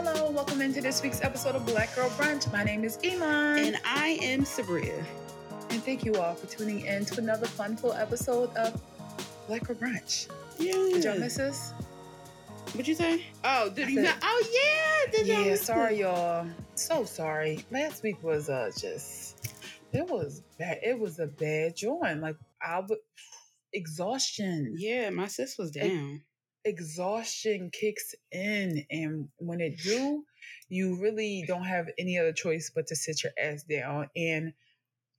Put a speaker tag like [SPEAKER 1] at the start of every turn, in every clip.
[SPEAKER 1] Hello, welcome into this week's episode of Black Girl Brunch. My name is Iman.
[SPEAKER 2] And I am Sabria.
[SPEAKER 1] And thank you all for tuning in to another fun, full episode of Black Girl Brunch.
[SPEAKER 2] Yeah.
[SPEAKER 1] Did y'all miss us?
[SPEAKER 2] What'd you say? Oh, did
[SPEAKER 1] I
[SPEAKER 2] you
[SPEAKER 1] said-
[SPEAKER 2] not? Oh, yeah. Did y'all
[SPEAKER 1] Yeah, sorry,
[SPEAKER 2] us?
[SPEAKER 1] y'all. So sorry. Last week was uh just it was bad. It was a bad joint. Like I would exhaustion.
[SPEAKER 2] Yeah, my sis was
[SPEAKER 1] It-
[SPEAKER 2] down.
[SPEAKER 1] Exhaustion kicks in and when it do you really don't have any other choice but to sit your ass down and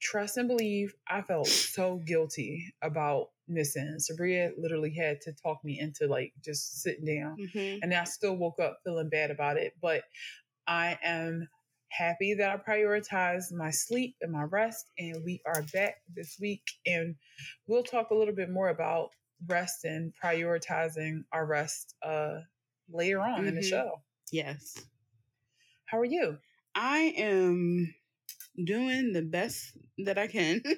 [SPEAKER 1] trust and believe i felt so guilty about missing sabria literally had to talk me into like just sitting down
[SPEAKER 2] Mhm.
[SPEAKER 1] and i still woke up feeling bad about it but i am happy that i prioritized my sleep and my rest and we are back this week and we'll talk a little bit more about rest and prioritizing our rest uh later on in the
[SPEAKER 2] Mhm.
[SPEAKER 1] show
[SPEAKER 2] Yes.
[SPEAKER 1] how are you
[SPEAKER 2] I am doing the best that I can.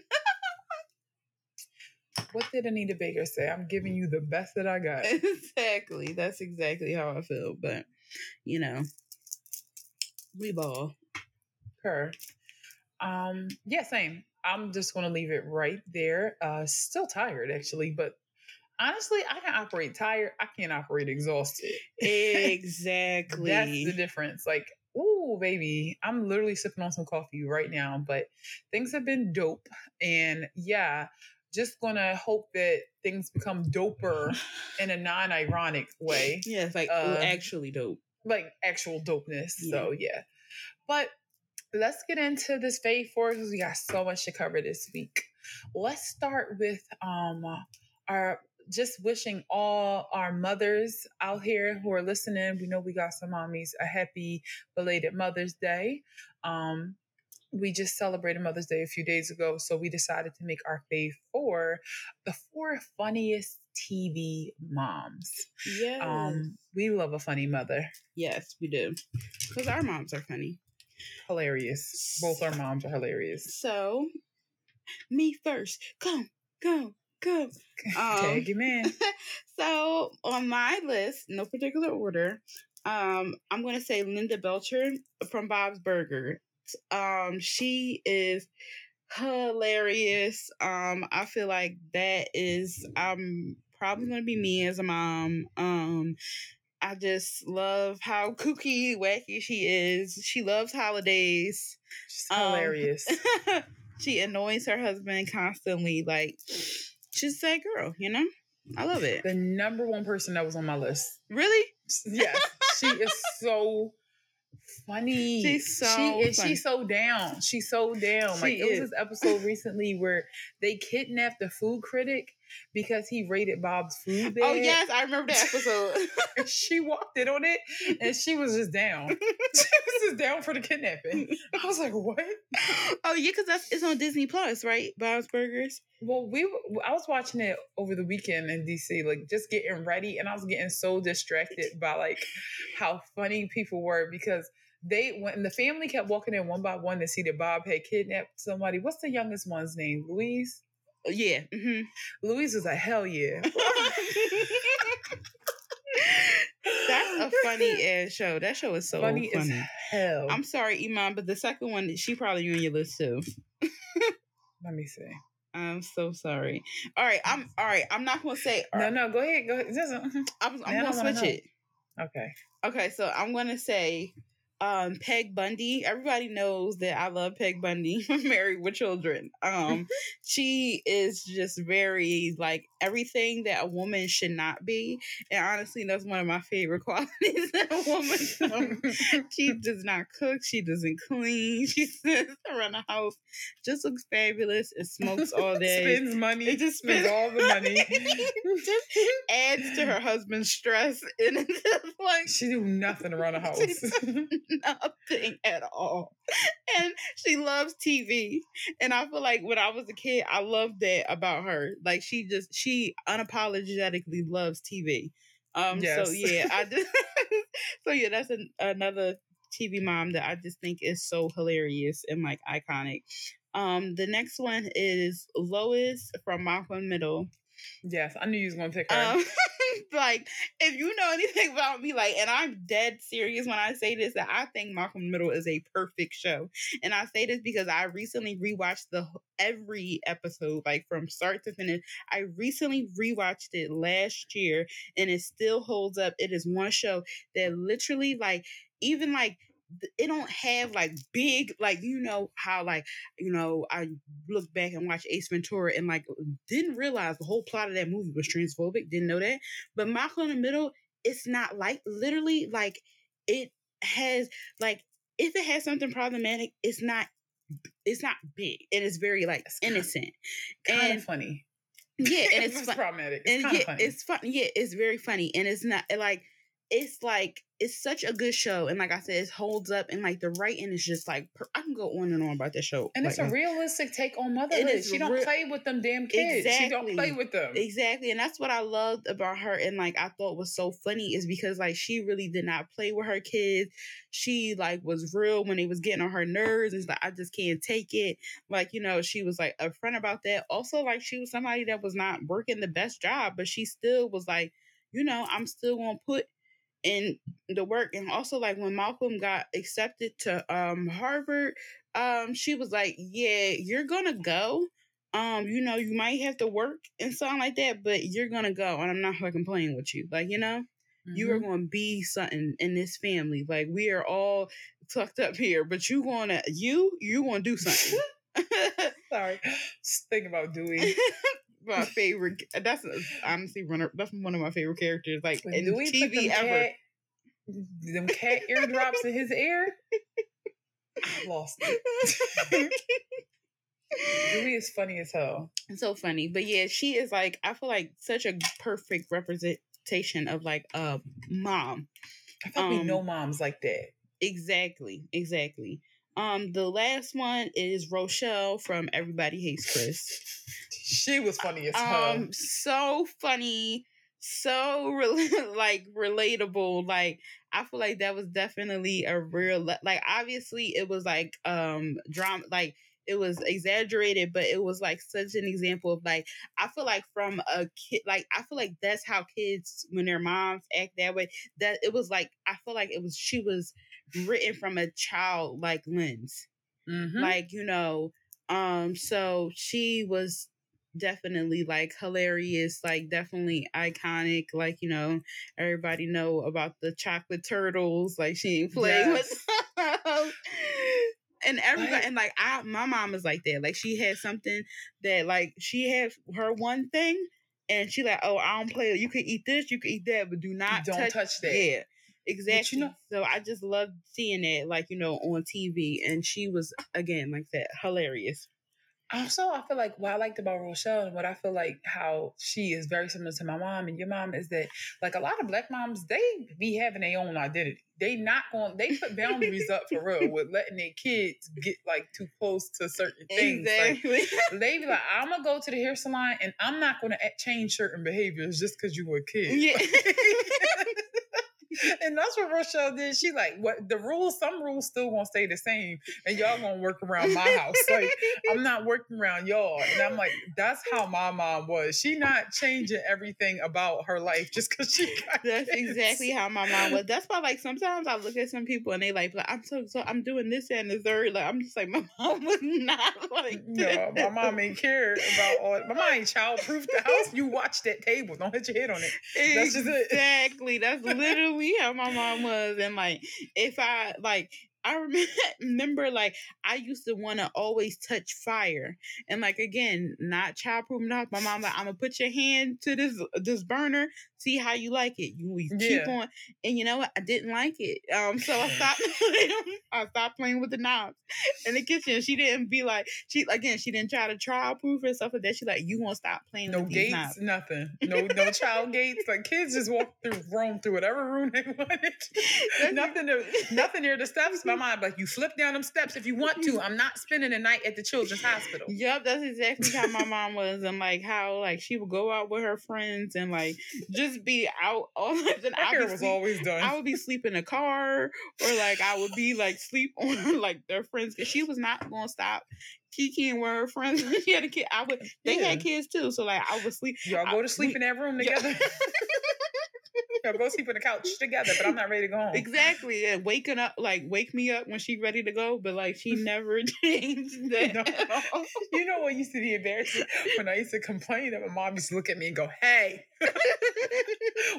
[SPEAKER 1] what did anita baker say i'm giving you the best that i got
[SPEAKER 2] exactly. That's exactly how I feel. But, you know, we ball.
[SPEAKER 1] her um yeah same i'm just gonna leave it right there uh still tired actually but honestly i can operate tired i can't operate exhausted
[SPEAKER 2] Exactly.
[SPEAKER 1] That's the difference. Like, ooh, baby, I'm literally sipping on some coffee right now, but things have been dope. And yeah, just gonna hope that things become doper in a non ironic way,
[SPEAKER 2] yeah, it's like
[SPEAKER 1] uh,
[SPEAKER 2] actually dope.
[SPEAKER 1] like actual dopeness. So yeah. But let's get into this fave four because we got so much to cover this week. Let's start with um our just wishing all our mothers out here who are listening. We know we got some mommies a happy belated Mother's Day. Um, we just celebrated Mother's Day a few days ago, so we decided to make our fave four the four funniest TV moms.
[SPEAKER 2] Yes.
[SPEAKER 1] Um, we love a funny mother.
[SPEAKER 2] yes, we do. Because our moms are funny.
[SPEAKER 1] Hilarious. Both our moms are hilarious.
[SPEAKER 2] So, me first. Go, go, go. Um,
[SPEAKER 1] Tag him in.
[SPEAKER 2] so on my list, no particular order, um, I'm gonna say Linda Belcher from Bob's Burger. Um, she is hilarious. Um, I feel like that is um probably gonna be me as a mom. Um, I just love how kooky, wacky she is. She loves holidays.
[SPEAKER 1] She's
[SPEAKER 2] Um,
[SPEAKER 1] hilarious.
[SPEAKER 2] she annoys her husband constantly. Like she's that girl, you know. I love it.
[SPEAKER 1] the number one person that was on my list.
[SPEAKER 2] Really?
[SPEAKER 1] Yes, she is so funny.
[SPEAKER 2] She's so
[SPEAKER 1] she is
[SPEAKER 2] funny.
[SPEAKER 1] she's so down. She's so down. like
[SPEAKER 2] She
[SPEAKER 1] it was this episode recently where they kidnapped the food critic because he rated Bob's food bad.
[SPEAKER 2] Oh yes, I remember that episode.
[SPEAKER 1] She walked in on it and she was just down. she was just down for the kidnapping. I was like, what?
[SPEAKER 2] oh yeah, because that's it's on Disney Plus, right? Bob's Burgers.
[SPEAKER 1] Well, we I was watching it over the weekend in DC, like just getting ready, and I was getting so distracted by like how funny people were because they when the family kept walking in one by one to see that Bob had kidnapped somebody. What's the youngest one's name? Louise.
[SPEAKER 2] Oh, yeah. hmm
[SPEAKER 1] Louise was like, hell yeah.
[SPEAKER 2] That's a funny ass show. That show is so
[SPEAKER 1] funny,
[SPEAKER 2] funny.
[SPEAKER 1] as hell.
[SPEAKER 2] I'm sorry, Iman, but the second one, she probably on your list too.
[SPEAKER 1] Let me see.
[SPEAKER 2] I'm so sorry. All right, I'm all right. I'm not gonna say.
[SPEAKER 1] No, no, go ahead. Go ahead. Just, mhm.
[SPEAKER 2] I'm, I'm gonna switch
[SPEAKER 1] know.
[SPEAKER 2] it.
[SPEAKER 1] okay.
[SPEAKER 2] Okay, so I'm gonna say um Peg Bundy. Everybody knows that I love Peg Bundy, married with children. Um she is just very like everything that a woman should not be. And honestly, that's one of my favorite qualities in a woman. She does not cook, she doesn't clean, she sits around the house, just looks fabulous and smokes all day.
[SPEAKER 1] Spends money.
[SPEAKER 2] It just
[SPEAKER 1] spends
[SPEAKER 2] spends-
[SPEAKER 1] all the money.
[SPEAKER 2] just adds to her husband's stress and it's just like
[SPEAKER 1] she do nothing around the house.
[SPEAKER 2] nothing at all. And she loves TV. And I feel like when I was a kid, I loved that about her. Like she just she unapologetically loves TV. Um so yeah, I just so yeah, that's an, another TV mom that I just think is so hilarious and like iconic. Um the next one is Lois from Malcolm Middle.
[SPEAKER 1] Yes, I knew you was gonna pick her.
[SPEAKER 2] Um, like, if you know anything about me, like, and I'm dead serious when I say this, that I think Malcolm Middle is a perfect show. And I say this because I recently rewatched the every episode, like from start to finish. I recently rewatched it last year and it still holds up. It is one show that literally, like, even like it don't have like big like you know how like you know I look back and watch Ace Ventura and like didn't realize the whole plot of that movie was transphobic didn't know that but Malcolm in the Middle it's not like literally like it has like if it has something problematic it's not it's not big and it's very like it's innocent
[SPEAKER 1] kind, kind of funny
[SPEAKER 2] yeah and it's,
[SPEAKER 1] it's
[SPEAKER 2] fun-
[SPEAKER 1] problematic it's
[SPEAKER 2] and yeah,
[SPEAKER 1] funny.
[SPEAKER 2] it's fun yeah it's very funny and it's not like it's like it's such a good show, and like I said, it holds up, and like the writing is just like per- I can go on and on about this show.
[SPEAKER 1] And
[SPEAKER 2] like,
[SPEAKER 1] it's a realistic take on motherhood. She don't re- play with them damn kids. Exactly. She don't play with them.
[SPEAKER 2] Exactly, and that's what I loved about her, and like I thought was so funny is because like she really did not play with her kids. She like was real when it was getting on her nerves, and like I just can't take it. Like you know, she was like upfront about that. Also, like she was somebody that was not working the best job, but she still was like, you know, I'm still gonna put in the work and also like when Malcolm got accepted to um Harvard um she was like yeah you're gonna go. Um you know you might have to work and something like that but you're gonna go and I'm not fucking playing with you. Like you know? Mm-hmm. you are mm-hmm. to be something in this family. Like we are all tucked up here but you gonna you you gonna do something.
[SPEAKER 1] Sorry. Just think about doing
[SPEAKER 2] my favorite. That's honestly one. Of, that's one of my favorite characters. Like in TV
[SPEAKER 1] ever. Cat, them cat eardrops in his ear. I lost it. Dewey is funny as hell.
[SPEAKER 2] So funny, but yeah, she is like I feel like such a perfect representation of like a mom.
[SPEAKER 1] I thought um, we know moms like that.
[SPEAKER 2] Exactly, exactly. Um, the last one is Rochelle from Everybody Hates Chris.
[SPEAKER 1] she was funny as hell. Um,
[SPEAKER 2] so funny, so re- like relatable. Like I feel like that was definitely a real like. Obviously, it was like um drama, like it was exaggerated, but it was like such an example of like I feel like from a kid, like I feel like that's how kids when their moms act that way. That it was like I feel like it was she was written from a child like lens. Mm-hmm. Like, you know, um, so she was definitely like hilarious, like definitely iconic. Like, you know, everybody know about the chocolate turtles, like she ain't playing yes. with and everybody and like I my mom is like that. Like she had something that like she had her one thing and she like, oh, I don't play. You can eat this, you can eat that, but do not
[SPEAKER 1] don't touch, touch that.
[SPEAKER 2] Yeah, Exactly. You know, so I just loved seeing it, like you know, on TV, and she was again like that, hilarious.
[SPEAKER 1] Also, I feel like what I liked about Rochelle and what I feel like how she is very similar to my mom and your mom is that like a lot of black moms they be having their own identity. They not going they put boundaries up for real with letting their kids get like too close to certain things. Exactly. Like, they be like, I'm gonna go to the hair salon and I'm not gonna change certain behaviors just because you were a kid. Yeah. and that's what Rochelle did. She like what the rules, some rules still gonna stay the same, and y'all gonna work around my house. Like I'm not working around y'all. And I'm like, that's how my mom was. She not changing everything about her life just because she
[SPEAKER 2] That's kids. exactly how my mom was. That's why like sometimes I look at some people and they like, like I'm so so I'm doing this and the third. Like I'm just like my mom was not like
[SPEAKER 1] this. No, my mom ain't care about all my mom ain't childproof the house. You watch that table. Don't hit your head on it. That's
[SPEAKER 2] just it. Exactly. That's literally how my mom was. And like, if I like, I remember like I used to want to always touch fire, and like again, not childproof enough. My mom like, I'm gonna put your hand to this this burner, see how you like it. You, you yeah. keep on, and you know what? I didn't like it. Um, so I stopped. I stopped playing with the knobs in the kitchen. She didn't be like she again. She didn't try to childproof and stuff like that. She like you won't stop playing.
[SPEAKER 1] No
[SPEAKER 2] with
[SPEAKER 1] gates,
[SPEAKER 2] knobs.
[SPEAKER 1] nothing. No no child gates. Like kids just walk through, roam through whatever room they wanted. nothing to nothing near the steps my mom like you flip down them steps if you want to. I'm not spending the night at the children's hospital.
[SPEAKER 2] Yep, that's exactly how my mom was, and like how like she would go out with her friends and like just be out all
[SPEAKER 1] the I was sleep, always done.
[SPEAKER 2] I would be sleep in a car or like I would be like sleep on like their friends because she was not gonna stop Kiki and were her friends she had a kid. I would they yeah. had kids too, so like I would sleep.
[SPEAKER 1] Y'all go to sleep we, in that room together. You know, go sleep on the couch together, but I'm not ready to go home.
[SPEAKER 2] Exactly. And waking up, like, wake me up when she's ready to go, but like, she never changed that.
[SPEAKER 1] No. You know what used to be embarrassing? When I used to complain that my mom used to look at me and go, hey.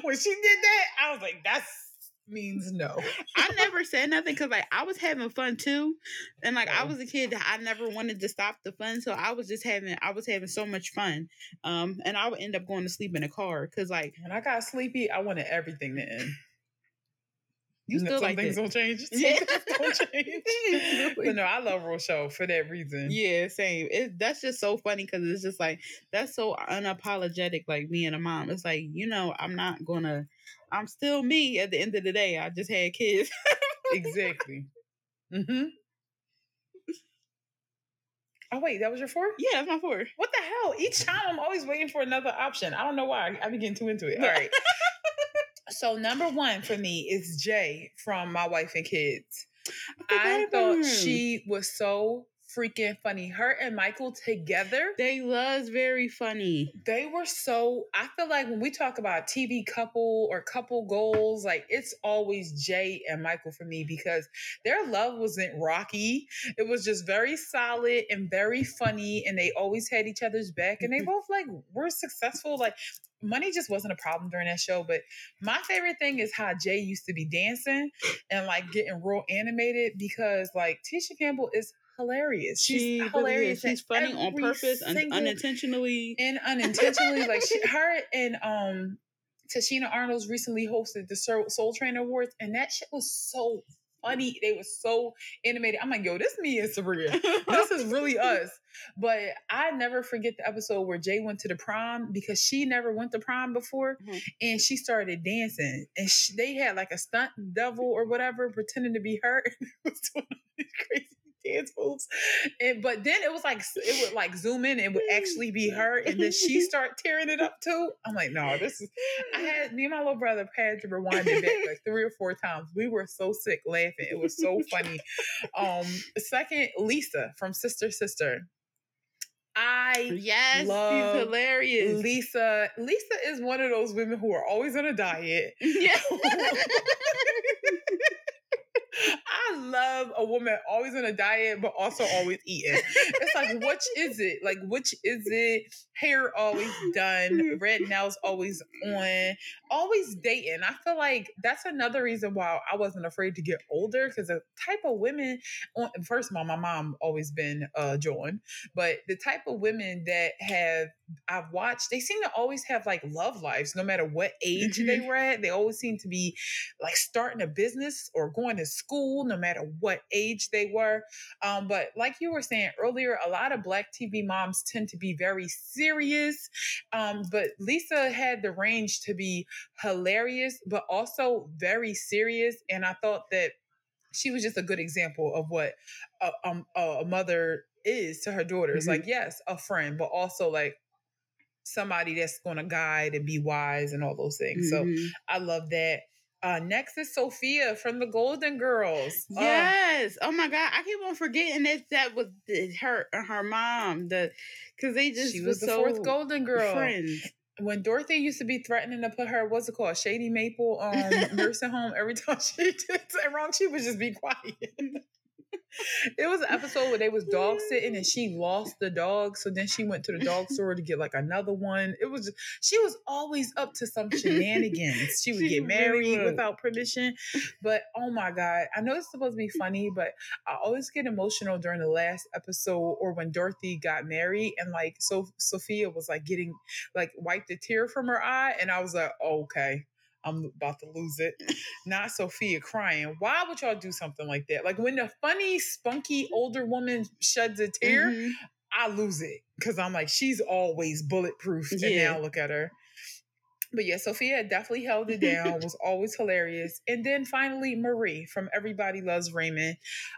[SPEAKER 1] when she did that, I was like, that's means no.
[SPEAKER 2] I never said nothing because like I was having fun too, and like I was a kid that I never wanted to stop the fun, so I was just having I was having so much fun, um, and I would end up going to sleep in a car because like
[SPEAKER 1] when I got sleepy, I wanted everything to end.
[SPEAKER 2] You still
[SPEAKER 1] some
[SPEAKER 2] like
[SPEAKER 1] things
[SPEAKER 2] it.
[SPEAKER 1] don't change. Some
[SPEAKER 2] Yeah.
[SPEAKER 1] things don't change. but no, I love Rochelle for that reason.
[SPEAKER 2] Yeah, same. It that's just so funny because it's just like that's so unapologetic, like me and a mom. It's like you know I'm not gonna, I'm still me at the end of the day. I just had kids.
[SPEAKER 1] Exactly. Mm-hmm. Oh wait, that was your four?
[SPEAKER 2] yeah, that's my four.
[SPEAKER 1] What the hell? Each time I'm always waiting for another option. I don't know why. I be getting too into it. All right. so number one for me is Jay from My Wife and Kids. I
[SPEAKER 2] about
[SPEAKER 1] thought she was so freaking funny. Her and Michael together,
[SPEAKER 2] They was very funny.
[SPEAKER 1] they were so. I feel like when we talk about TV couple or couple goals, like it's always Jay and Michael for me because their love wasn't rocky. It was just very solid and very funny, and they always had each other's back, and they both like were successful. Like money just wasn't a problem during that show. But my favorite thing is how Jay used to be dancing and like getting real animated because like Tisha Campbell is hilarious. She's
[SPEAKER 2] she
[SPEAKER 1] hilarious. in
[SPEAKER 2] She's funny on purpose and unintentionally.
[SPEAKER 1] and unintentionally. like she, her and um Tichina Arnold's recently hosted the Soul Train Awards, and that shit was so funny. They were so animated. I'm like, yo, this me and Sabria. This is really us. But I never forget the episode where Jay went to the prom because she never went to prom before,
[SPEAKER 2] Mhm.
[SPEAKER 1] and she started dancing, and she, they had like a stunt devil or whatever pretending to be her. it was doing all these crazy dance moves, and but then it was like it would like zoom in and would actually be her, and then she start tearing it up too. I'm like, no, this is. I had me and my little brother had to rewind it back like three or four times. We were so sick laughing. It was so funny. Um, second, Lisa from Sister Sister. I
[SPEAKER 2] yes,
[SPEAKER 1] love
[SPEAKER 2] she's hilarious.
[SPEAKER 1] Lisa. Lisa is one of those women who are always on a diet.
[SPEAKER 2] yeah.
[SPEAKER 1] I love a woman always on a diet, but also always eating. It's like, which is it? Like, which is it? Hair always done, red nails always on, always dating. I feel like that's another reason why I wasn't afraid to get older because the type of women, on, first of all, my mom always been uh, Joan, but the type of women that have I've watched, they seem to always have like love lives, no matter what age they were at. They always seem to be like starting a business or going to school, no matter what age they were. Um, but like you were saying earlier, a lot of Black TV moms tend to be very serious. Um, but Lisa had the range to be hilarious, but also very serious. And I thought that she was just a good example of what a, um, a mother is to her daughters.
[SPEAKER 2] Mhm.
[SPEAKER 1] Like, yes, a friend, but also like somebody that's going to guide and be wise and all those things. So
[SPEAKER 2] Mhm.
[SPEAKER 1] I love that. Uh, next is Sophia from the Golden Girls.
[SPEAKER 2] Yes. Oh my God. I keep on forgetting that that was her her mom. The because they just
[SPEAKER 1] she was the
[SPEAKER 2] so
[SPEAKER 1] fourth Golden Girl.
[SPEAKER 2] friends.
[SPEAKER 1] When Dorothy used to be threatening to put her, what's it called, Shady Maple um, nursing home, every time she did something wrong, she would just be quiet. it was an episode where they was dog sitting and she lost the dog, so then she went to the dog store to get like another one. It was she was always up to some shenanigans. She would
[SPEAKER 2] She
[SPEAKER 1] get married
[SPEAKER 2] was.
[SPEAKER 1] without permission, but oh my god, I know it's supposed to be funny, but I always get emotional during the last episode or when Dorothy got married and like so Sophia was like getting like wiped a tear from her eye, and I was like, okay. I'm about to lose it. Not Sophia crying. Why would y'all do something like that? Like when the funny, spunky older woman sheds a tear,
[SPEAKER 2] Mhm.
[SPEAKER 1] I lose it because I'm like, she's always bulletproof. And
[SPEAKER 2] Yeah.
[SPEAKER 1] now look at her. But yeah, Sophia definitely held it down, was always hilarious. And then finally, Marie from Everybody Loves Raymond.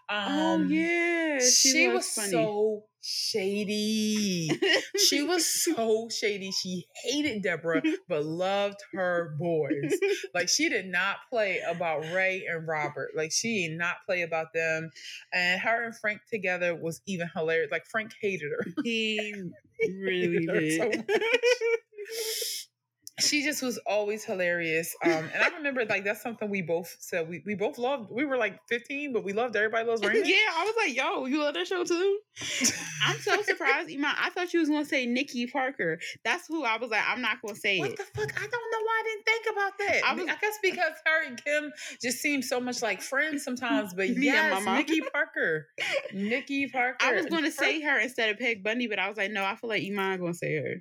[SPEAKER 1] Um,
[SPEAKER 2] oh yeah.
[SPEAKER 1] She, was,
[SPEAKER 2] funny.
[SPEAKER 1] so shady. she was so shady. She hated Debra, but loved her boys. Like she did not play about Ray and Robert. Like she did not play about them. And her and Frank together was even hilarious. Like Frank hated her.
[SPEAKER 2] he really
[SPEAKER 1] her so
[SPEAKER 2] did.
[SPEAKER 1] she just was always hilarious. Um, and I remember like that's something we both said. We, we both loved. We were like 15, but we loved Everybody Loves Raymond.
[SPEAKER 2] yeah, I was like, yo, you love that show too? I'm so surprised, Iman. I thought you was gonna say Nikki Parker. That's who I was like. I'm not gonna say
[SPEAKER 1] what
[SPEAKER 2] it.
[SPEAKER 1] the fuck? I don't know why I didn't think about that.
[SPEAKER 2] I
[SPEAKER 1] I, guess because her and Kim just seem so much like friends sometimes. But
[SPEAKER 2] Me and
[SPEAKER 1] yes,
[SPEAKER 2] Mama.
[SPEAKER 1] Nikki Parker. Nikki Parker.
[SPEAKER 2] I was gonna
[SPEAKER 1] First-
[SPEAKER 2] say her instead of Peg Bundy, but I was like, no, I feel like Iman gonna say her.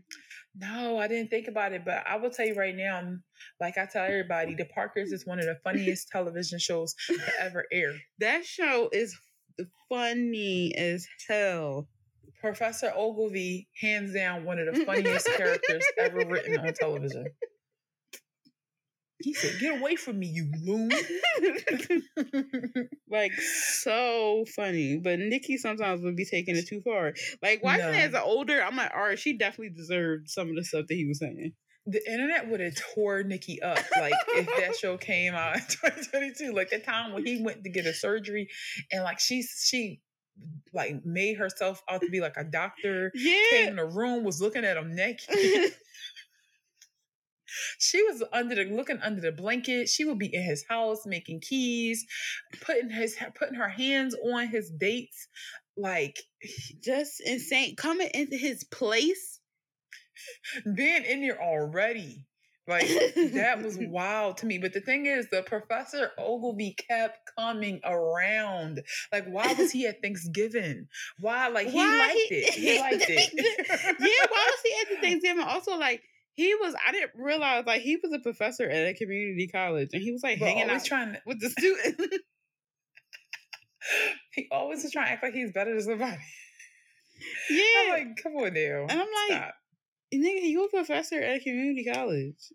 [SPEAKER 1] No, I didn't think about it, but I will tell you right now, like I tell everybody, The Parkers is one of the funniest television shows to ever air.
[SPEAKER 2] That show is funny as hell.
[SPEAKER 1] Professor Oglevee, hands down, one of the funniest characters ever written on television. He said, Get away from me, you loon.
[SPEAKER 2] like so funny. But Nikki sometimes would be taking it too far. Like watching
[SPEAKER 1] No.
[SPEAKER 2] it as an older, I'm like, all right, she definitely deserved some of the stuff that he was saying.
[SPEAKER 1] the internet would have tore Nikki up like if that show came out in 2022. Like the time when he went to get a surgery and like she she like made herself out to be like a doctor,
[SPEAKER 2] Yeah, came
[SPEAKER 1] in the room, was looking at him naked. She was under the looking under the blanket. She would be in his house making keys, putting his putting her hands on his dates. Like
[SPEAKER 2] Just insane. Coming into his place.
[SPEAKER 1] being in there already. Like that was wild to me. But the thing is, the Professor Oglevee kept coming around. Like, why was he at Thanksgiving? Why? Like he
[SPEAKER 2] Why
[SPEAKER 1] liked
[SPEAKER 2] he-
[SPEAKER 1] it. He liked it.
[SPEAKER 2] yeah, why was he at the Thanksgiving? Also, like he was, I didn't realize like he was a professor at a community college, and he was like
[SPEAKER 1] But
[SPEAKER 2] hanging out
[SPEAKER 1] trying to,
[SPEAKER 2] with the students.
[SPEAKER 1] he always was trying to act like he's better than somebody.
[SPEAKER 2] yeah,
[SPEAKER 1] I'm like, come on now.
[SPEAKER 2] and I'm like,
[SPEAKER 1] Stop.
[SPEAKER 2] nigga, you a professor at a community college?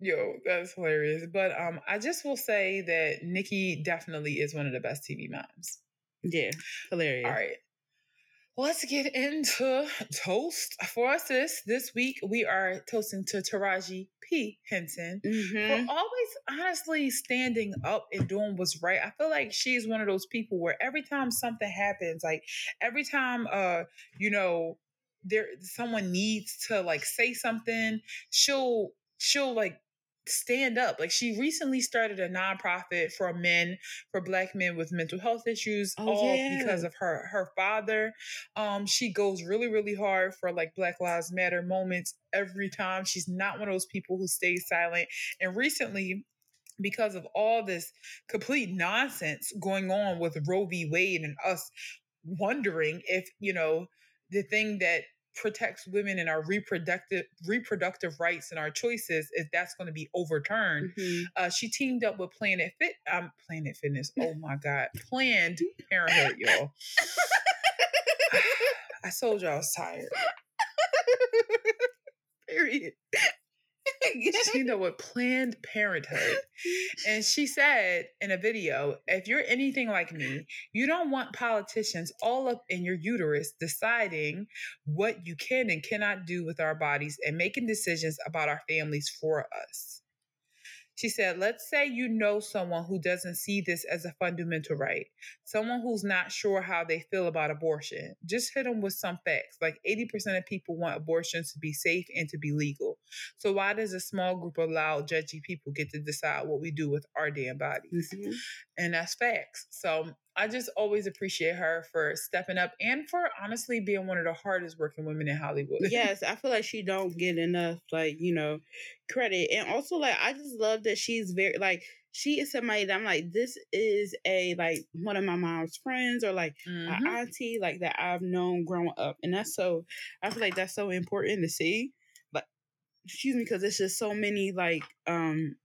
[SPEAKER 1] Yo, that's hilarious. But um, I just will say that Nikki definitely is one of the best TV moms.
[SPEAKER 2] Yeah, hilarious.
[SPEAKER 1] All right. Let's get into toast for us this this week. We are toasting to Taraji P. Henson
[SPEAKER 2] Mhm.
[SPEAKER 1] for always honestly standing up and doing what's right. I feel like she's one of those people where every time something happens, like every time uh, you know, there someone needs to like say something, she'll she'll like stand up. Like she recently started a nonprofit for men, for black men with mental health issues,
[SPEAKER 2] Oh,
[SPEAKER 1] all
[SPEAKER 2] yeah.
[SPEAKER 1] because of her her father. Um, she goes really, really hard for like Black Lives Matter moments every time. She's not one of those people who stays silent. And recently, because of all this complete nonsense going on with Roe v. Wade and us wondering if, you know, the thing that protects women and our reproductive reproductive rights and our choices if that's going to be overturned
[SPEAKER 2] Mhm.
[SPEAKER 1] uh, she teamed up with planet fit um planet fitness oh my god planned parenthood y'all i told you i was tired
[SPEAKER 2] Period.
[SPEAKER 1] she up with planned parenthood. And she said in a video if you're anything like me you don't want politicians all up in your uterus deciding what you can and cannot do with our bodies and making decisions about our families for us she said, let's say you know someone who doesn't see this as a fundamental right, someone who's not sure how they feel about abortion. Just hit them with some facts. Like 80% of people want abortions to be safe and to be legal. So why does a small group of loud, judgy people get to decide what we do with our damn bodies?
[SPEAKER 2] Mhm.
[SPEAKER 1] And that's facts. So I just always appreciate her for stepping up and for honestly being one of the hardest working women in Hollywood.
[SPEAKER 2] yes, I feel like she don't get enough like, you know, credit. And also like I just love that she's very like she is somebody that I'm like, this is a like one of my mom's friends or like
[SPEAKER 1] Mhm.
[SPEAKER 2] an auntie like that I've known growing up. And that's so I feel like that's so important to see. But excuse me, because it's just so many like um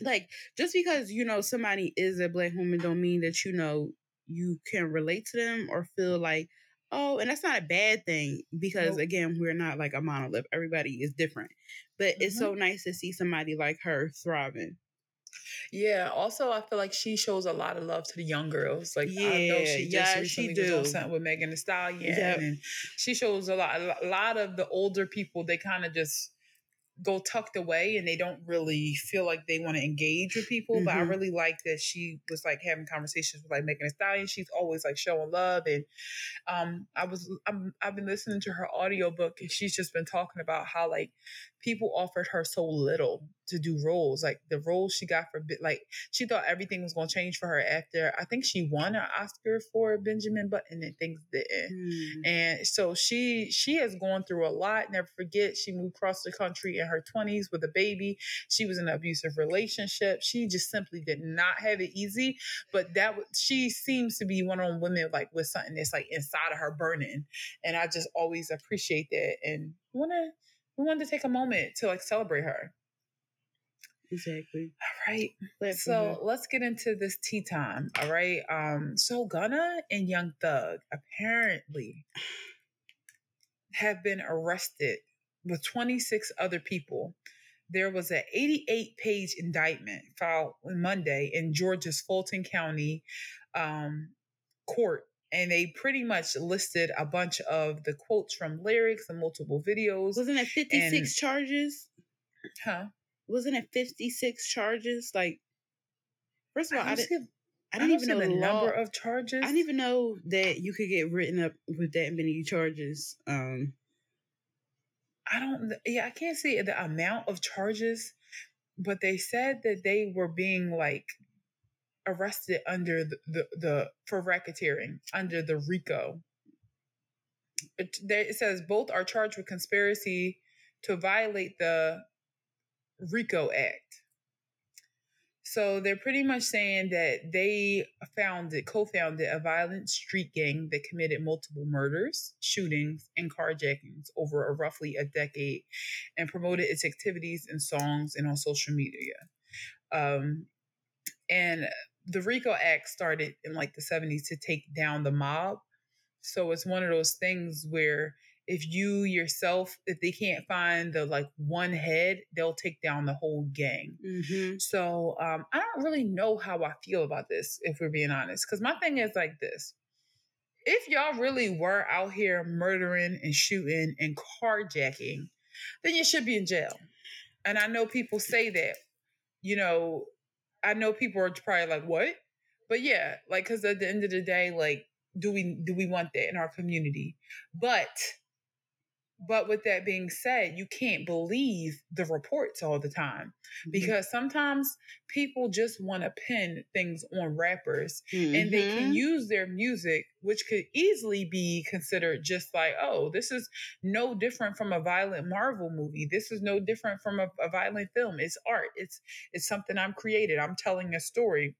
[SPEAKER 2] like just because you know somebody is a black woman don't mean that you know you can relate to them or feel like oh and that's not a bad thing because
[SPEAKER 1] Nope.
[SPEAKER 2] again we're not like a monolith everybody is different but it's mm-hmm. so nice to see somebody like her thriving
[SPEAKER 1] Yeah. Also, I feel like she shows a lot of love to the young girls. Like I know
[SPEAKER 2] Yeah,
[SPEAKER 1] she just
[SPEAKER 2] yeah, she
[SPEAKER 1] recently was something with Megan Thee Stallion,
[SPEAKER 2] Yep.
[SPEAKER 1] and she shows a lot. A lot of the older people, they kind of just go tucked away and they don't really feel like they want to engage with people. But I
[SPEAKER 2] Mhm.
[SPEAKER 1] really like that she was like having conversations with like Megan Thee Stallion. She's always like showing love, and um, I was I'm, I've been listening to her audiobook, and she's just been talking about how like people offered her so little to do roles. Like the roles she got for like she thought everything was going to change for her after I think she won an Oscar for Benjamin Button and things didn't. Mm. And so she she has gone through a lot. Never forget she moved across the country in her 20s with a baby. She was in an abusive relationship. She just simply did not have it easy, but that she seems to be one of women like with something that's like inside of her burning. And I just always appreciate that and want to we wanted to take a moment to like celebrate her.
[SPEAKER 2] Exactly.
[SPEAKER 1] All right. so let's get into this tea time. All right. Um, so Gunna and Young Thug apparently have been arrested with 26 other people. There was an 88 page indictment filed Monday in Georgia's Fulton County um, court and they pretty much listed a bunch of the quotes from lyrics and multiple videos.
[SPEAKER 2] Wasn't it 56 and, charges?
[SPEAKER 1] Huh?
[SPEAKER 2] Wasn't it 56 charges? Like, first of all, I, I didn't.
[SPEAKER 1] I didn't even know the law. number of charges.
[SPEAKER 2] I didn't even know that you could get written up with that many charges. Um,
[SPEAKER 1] I don't. Yeah, I can't see the amount of charges, but they said that they were being like arrested under the, the, the for racketeering under the RICO. It, it says both are charged with conspiracy to violate the RICO Act. So they're pretty much saying that they founded, co-founded a violent street gang that committed multiple murders, shootings, and carjackings over a roughly a decade, and promoted its activities in songs and on social media. Um, and the RICO Act started in like the 70s to take down the mob. So it's one of those things where if you yourself, if they can't find the like one head, they'll take down the whole gang. Mm-hmm. So um, I don't really know how I feel about this, if we're being honest. Because my thing is like this if y'all really were out here murdering and shooting and carjacking, then you should be in jail. And I know people say that, you know, I know people are probably like, what? But yeah, like, cause at the end of the day, like, do we do we want that in our community? But but with that being said, you can't believe the reports all the time mm-hmm. because sometimes people just want to pin things on rappers mm-hmm. and they can mm-hmm. use their music, which could easily be considered just like, oh, this is no different from a violent Marvel movie. This is no different from a, a violent film. It's art. It's it's something I'm created. I'm telling a story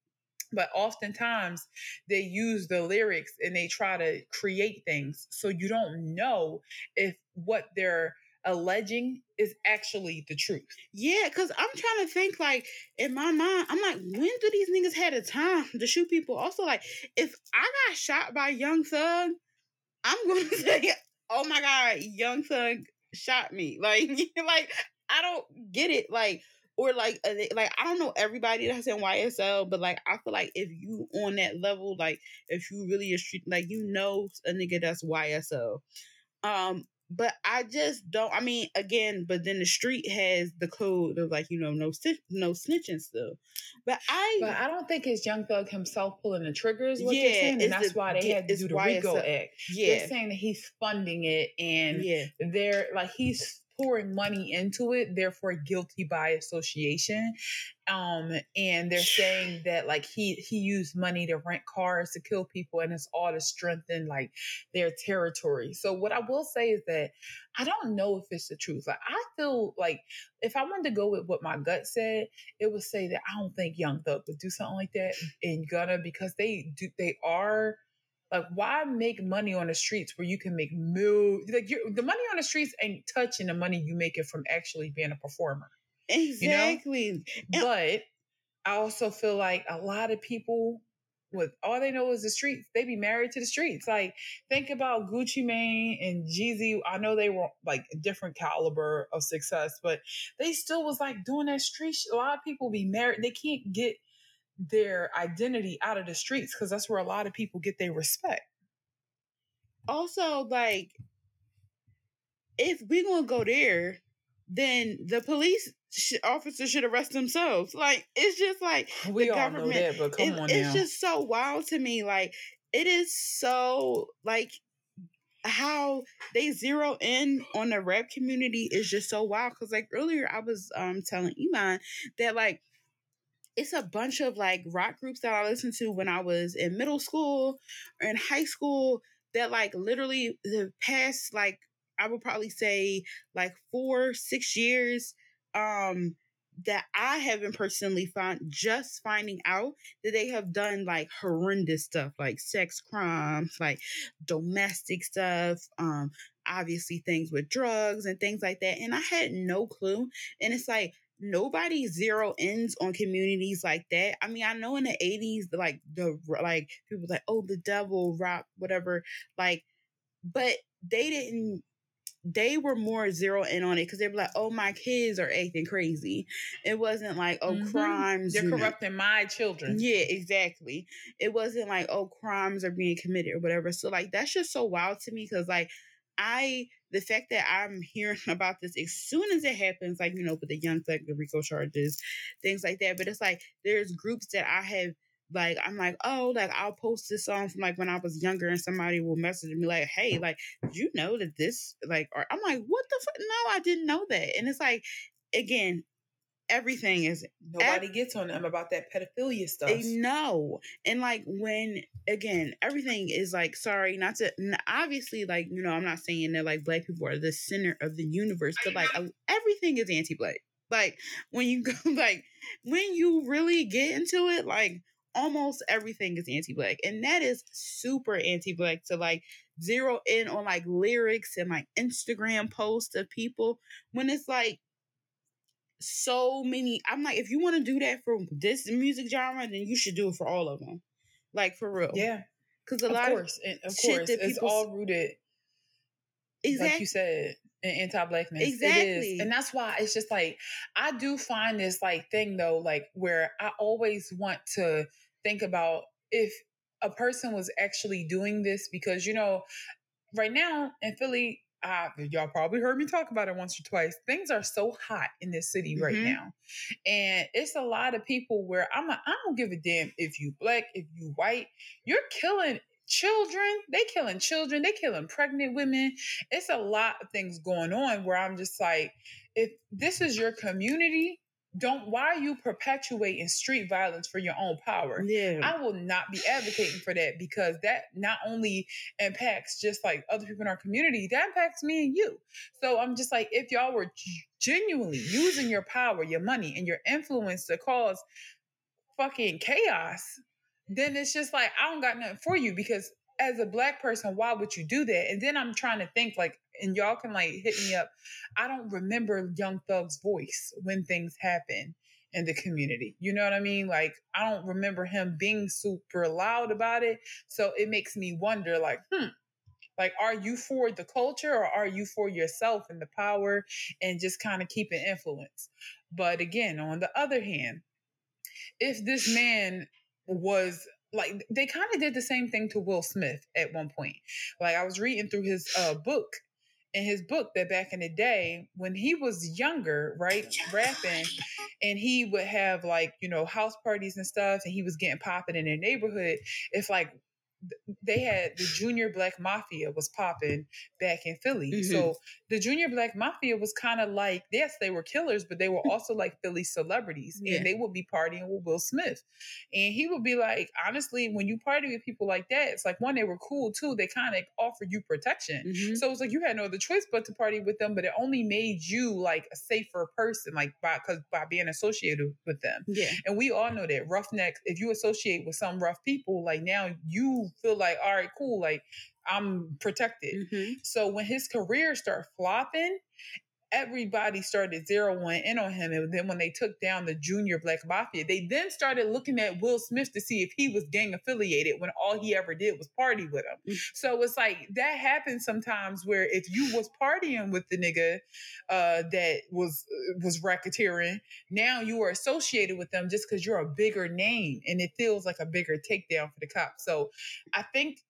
[SPEAKER 1] but oftentimes they use the lyrics and they try to create things so you don't know if what they're alleging is actually the truth.
[SPEAKER 2] Yeah, because I'm trying to think like in my mind, I'm like, when do these niggas had a time to shoot people? Also, like, if I got shot by Young Thug, I'm gonna say, oh my god, Young Thug shot me. Like, like I don't get it. Like, or like uh, like I don't know everybody that's in YSL, but like I feel like if you on that level, like if you really a street, like you know a nigga that's YSL. Um, but I just don't. I mean, again, but then the street has the code of like you know no no snitching still. But I
[SPEAKER 1] but I don't think it's Young Thug himself pulling the triggers. What yeah, saying, and that's the, why they had to do the RICO Act. Yeah, they're saying that he's funding it, and yeah, they're like he's pouring money into it, therefore guilty by association. Um, and they're saying that like he he used money to rent cars to kill people, and it's all to strengthen like their territory. So what I will say is that I don't know if it's the truth. Like I feel like if I wanted to go with what my gut said, it would say that I don't think Young Thug would do something like that in Gunna because they do they are like, why make money on the streets where you can make mil? Like, the money on the streets ain't touching the money you make it from actually being a performer.
[SPEAKER 2] Exactly.
[SPEAKER 1] You know? But I also feel like a lot of people with all they know is the streets. They be married to the streets. Like think about Gucci Mane and Jeezy. I know they were like a different caliber of success, but they still was like doing that street. A lot of people be married. They can't get their identity out of the streets because that's where a lot of people get their respect.
[SPEAKER 2] Also, like, if we're gonna go there, then the police sh- officers should arrest themselves. Like, it's just like
[SPEAKER 1] we the all government. Know that, but come
[SPEAKER 2] it,
[SPEAKER 1] on
[SPEAKER 2] it's now. just so wild to me. Like, it is so like how they zero in on the rap community is just so wild. Cause like earlier I was um telling Iman that like it's a bunch of like rock groups that I listened to when I was in middle school or in high school that like literally the past like I would probably say like four, six years, um, that I haven't personally found just finding out that they have done like horrendous stuff like sex crimes, like domestic stuff, um, obviously things with drugs and things like that. And I had no clue. And it's like nobody zero ends on communities like that. I mean, I know in the 80s, like the like people like, oh, the devil, rock, whatever, like, but they didn't they were more zero in on it because they were like, "Oh, my kids are acting crazy." It wasn't like, "Oh, mm-hmm. crimes."
[SPEAKER 1] You're corrupting my children.
[SPEAKER 2] Yeah, exactly. It wasn't like, "Oh, crimes are being committed" or whatever. So like that's just so wild to me because like I the fact that I'm hearing about this as soon as it happens, like you know, with the young thug, the RICO charges, things like that. But it's like there's groups that I have like I'm like, oh, like I'll post this song from like when I was younger, and somebody will message me like, hey, like, you know that this like? Or I'm like, what the fuck? No, I didn't know that. And it's like, again, everything is
[SPEAKER 1] nobody ev- gets on them about that pedophilia stuff.
[SPEAKER 2] They know, and like when again, everything is like sorry, not to obviously like you know I'm not saying that like black people are the center of the universe, but like everything is anti-black. Like when you go like when you really get into it, like almost everything is anti-black and that is super anti-black to like zero in on like lyrics and like instagram posts of people when it's like so many i'm like if you want to do that for this music genre then you should do it for all of them like for real.
[SPEAKER 1] Yeah. Because a of lot course, of, of course it's all rooted exactly. like you said in anti-blackness. Exactly. and that's why it's just like i do find this like thing though like where i always want to think about if a person was actually doing this because you know right now in philly uh, y'all probably heard me talk about it once or twice. Things are so hot in this city right mm-hmm. now. And it's a lot of people where I'm like, I don't give a damn if you black, if you white, you're killing children. They killing children. They killing pregnant women. It's a lot of things going on where I'm just like, if this is your community, don't why are you perpetuating street violence for your own power? Yeah. I will not be advocating for that because that not only impacts just like other people in our community that impacts me and you. So i'm just like if y'all were genuinely using your power your money and your influence to cause fucking chaos then it's just like i don't got nothing for you because as a black person, why would you do that? And then I'm trying to think like, and y'all can like hit me up. I don't remember Young Thug's voice when things happen in the community. You know what I mean? Like, I don't remember him being super loud about it. So it makes me wonder, like, hmm, like, are you for the culture or are you for yourself and the power and just kind of keeping influence? But again, on the other hand, if this man was like they kind of did the same thing to Will Smith at one point. Like I was reading through his uh, book in his book that back in the day when he was younger, right, rapping, and he would have like you know house parties and stuff, and he was getting popping in their neighborhood. If like they had the Junior Black Mafia was popping back in Philly. Mm-hmm. So the Junior Black Mafia was kind of like, yes, they were killers, but they were also like Philly celebrities. Yeah. And they would be partying with Will Smith. And he would be like, honestly, when you party with people like that, it's like one, they were cool too. They kind of offered you protection. Mm-hmm. So it's like you had no other choice but to party with them, but it only made you like a safer person, like by because by being associated with them.
[SPEAKER 2] Yeah.
[SPEAKER 1] And we all know that roughnecks, if you associate with some rough people, like now you feel like, all right, cool, like I'm protected. Mm-hmm. So when his career started flopping, everybody started zeroing in on him. And then when they took down the junior black mafia, they then started looking at Will Smith to see if he was gang affiliated when all he ever did was party with him. Mm-hmm. So it's like that happens sometimes where if you was partying with the nigga uh, that was was racketeering, now you are associated with them just because you're a bigger name and it feels like a bigger takedown for the cops. So I think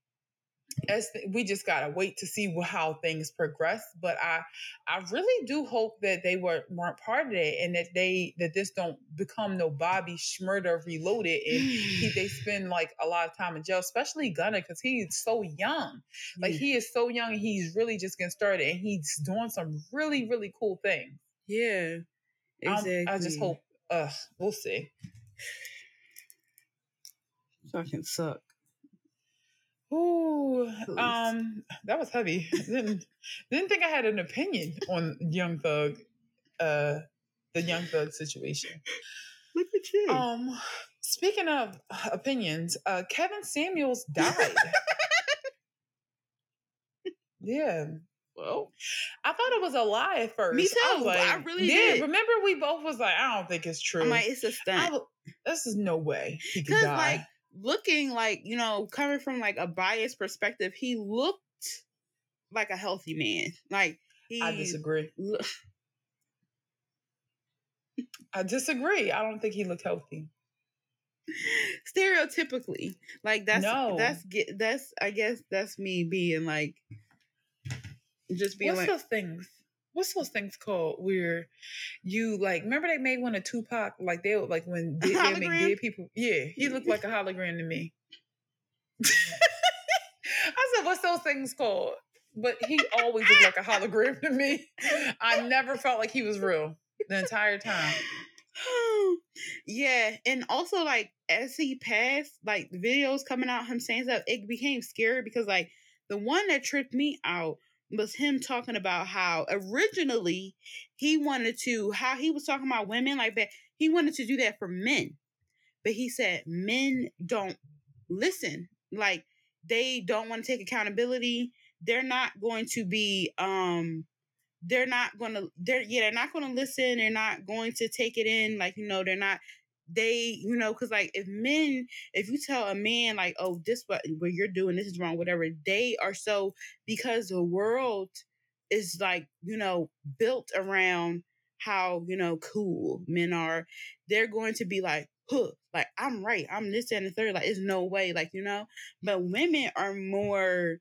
[SPEAKER 1] as th- we just gotta wait to see how things progress. But I, I really do hope that they were weren't part of it, and that they that this don't become no Bobby Shmurda reloaded, and he, they spend like a lot of time in jail, especially Gunna because he's so young. Like
[SPEAKER 2] Yeah.
[SPEAKER 1] he is so young, and he's really just getting started, and he's doing some really really cool things.
[SPEAKER 2] yeah, exactly.
[SPEAKER 1] I just hope. Uh, we'll see.
[SPEAKER 2] fucking suck.
[SPEAKER 1] Ooh, um, that was heavy. didn't didn't think I had an opinion on Young Thug, uh, the Young Thug situation.
[SPEAKER 2] Look at you.
[SPEAKER 1] Um, speaking of opinions, uh, Kevin Samuels died. yeah,
[SPEAKER 2] well,
[SPEAKER 1] I thought it was a lie at first.
[SPEAKER 2] Me
[SPEAKER 1] I, was
[SPEAKER 2] too. I really
[SPEAKER 1] yeah.
[SPEAKER 2] did.
[SPEAKER 1] Remember, we both was like, I don't think it's true.
[SPEAKER 2] I'm like, it's a
[SPEAKER 1] I
[SPEAKER 2] stunt.
[SPEAKER 1] was- this is no way he could
[SPEAKER 2] Because
[SPEAKER 1] die.
[SPEAKER 2] like looking like you know, coming from like a biased perspective, he looked like a healthy man. Like he.
[SPEAKER 1] I disagree.
[SPEAKER 2] lo-
[SPEAKER 1] I disagree. I don't think he looked healthy.
[SPEAKER 2] stereotypically like that's
[SPEAKER 1] No.
[SPEAKER 2] that's that's i guess that's me being like just being
[SPEAKER 1] What's
[SPEAKER 2] like
[SPEAKER 1] those things? What's those things called where you like? Remember they made one of Tupac, like they would- like when they, they make dead people. Yeah, he looked like a hologram to me. I said, "What's those things called?" But he always looked like a hologram to me. I never felt like he was real the entire time.
[SPEAKER 2] yeah and also like as he passed like videos coming out him saying stuff it became scary because like the one that tripped me out was him talking about how originally he wanted to how he was talking about women like that he wanted to do that for men. But he said men don't listen. Like they don't want to take accountability. They're not going to be um they're not going to they're yeah they're not going to listen. They're not going to take it in. Like you know they're not they you know because like if men if you tell a man like oh this what what you're doing this is wrong whatever they are so because the world is like you know built around how you know cool men are they're going to be like huh like i'm right i'm this and the third like it's no way like you know? But women are more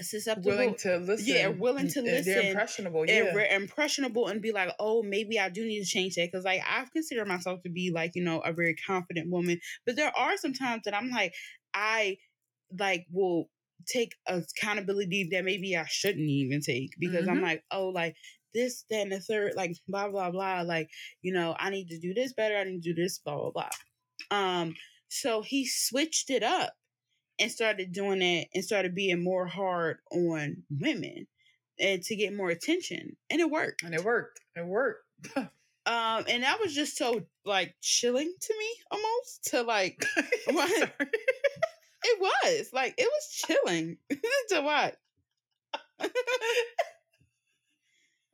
[SPEAKER 2] susceptible
[SPEAKER 1] Willing to listen.
[SPEAKER 2] Yeah, willing to
[SPEAKER 1] listen, They're impressionable.
[SPEAKER 2] and
[SPEAKER 1] Yeah.
[SPEAKER 2] we're impressionable and be like, oh, maybe I do need to change that. Cause like I've considered myself to be like, you know, a very confident woman. But there are some times that I'm like, I like will take accountability that maybe I shouldn't even take because I'm
[SPEAKER 1] Mhm.
[SPEAKER 2] like, oh, like this, that, and the third, like blah, blah, blah. Like, you know, I need to do this better. I need to do this, blah, blah, blah. Um, so he switched it up and started doing it and started being more hard on women and to get more attention. And it worked.
[SPEAKER 1] and it worked. It worked.
[SPEAKER 2] Um, and that was just so like chilling to me almost to like it was like it was chilling to watch.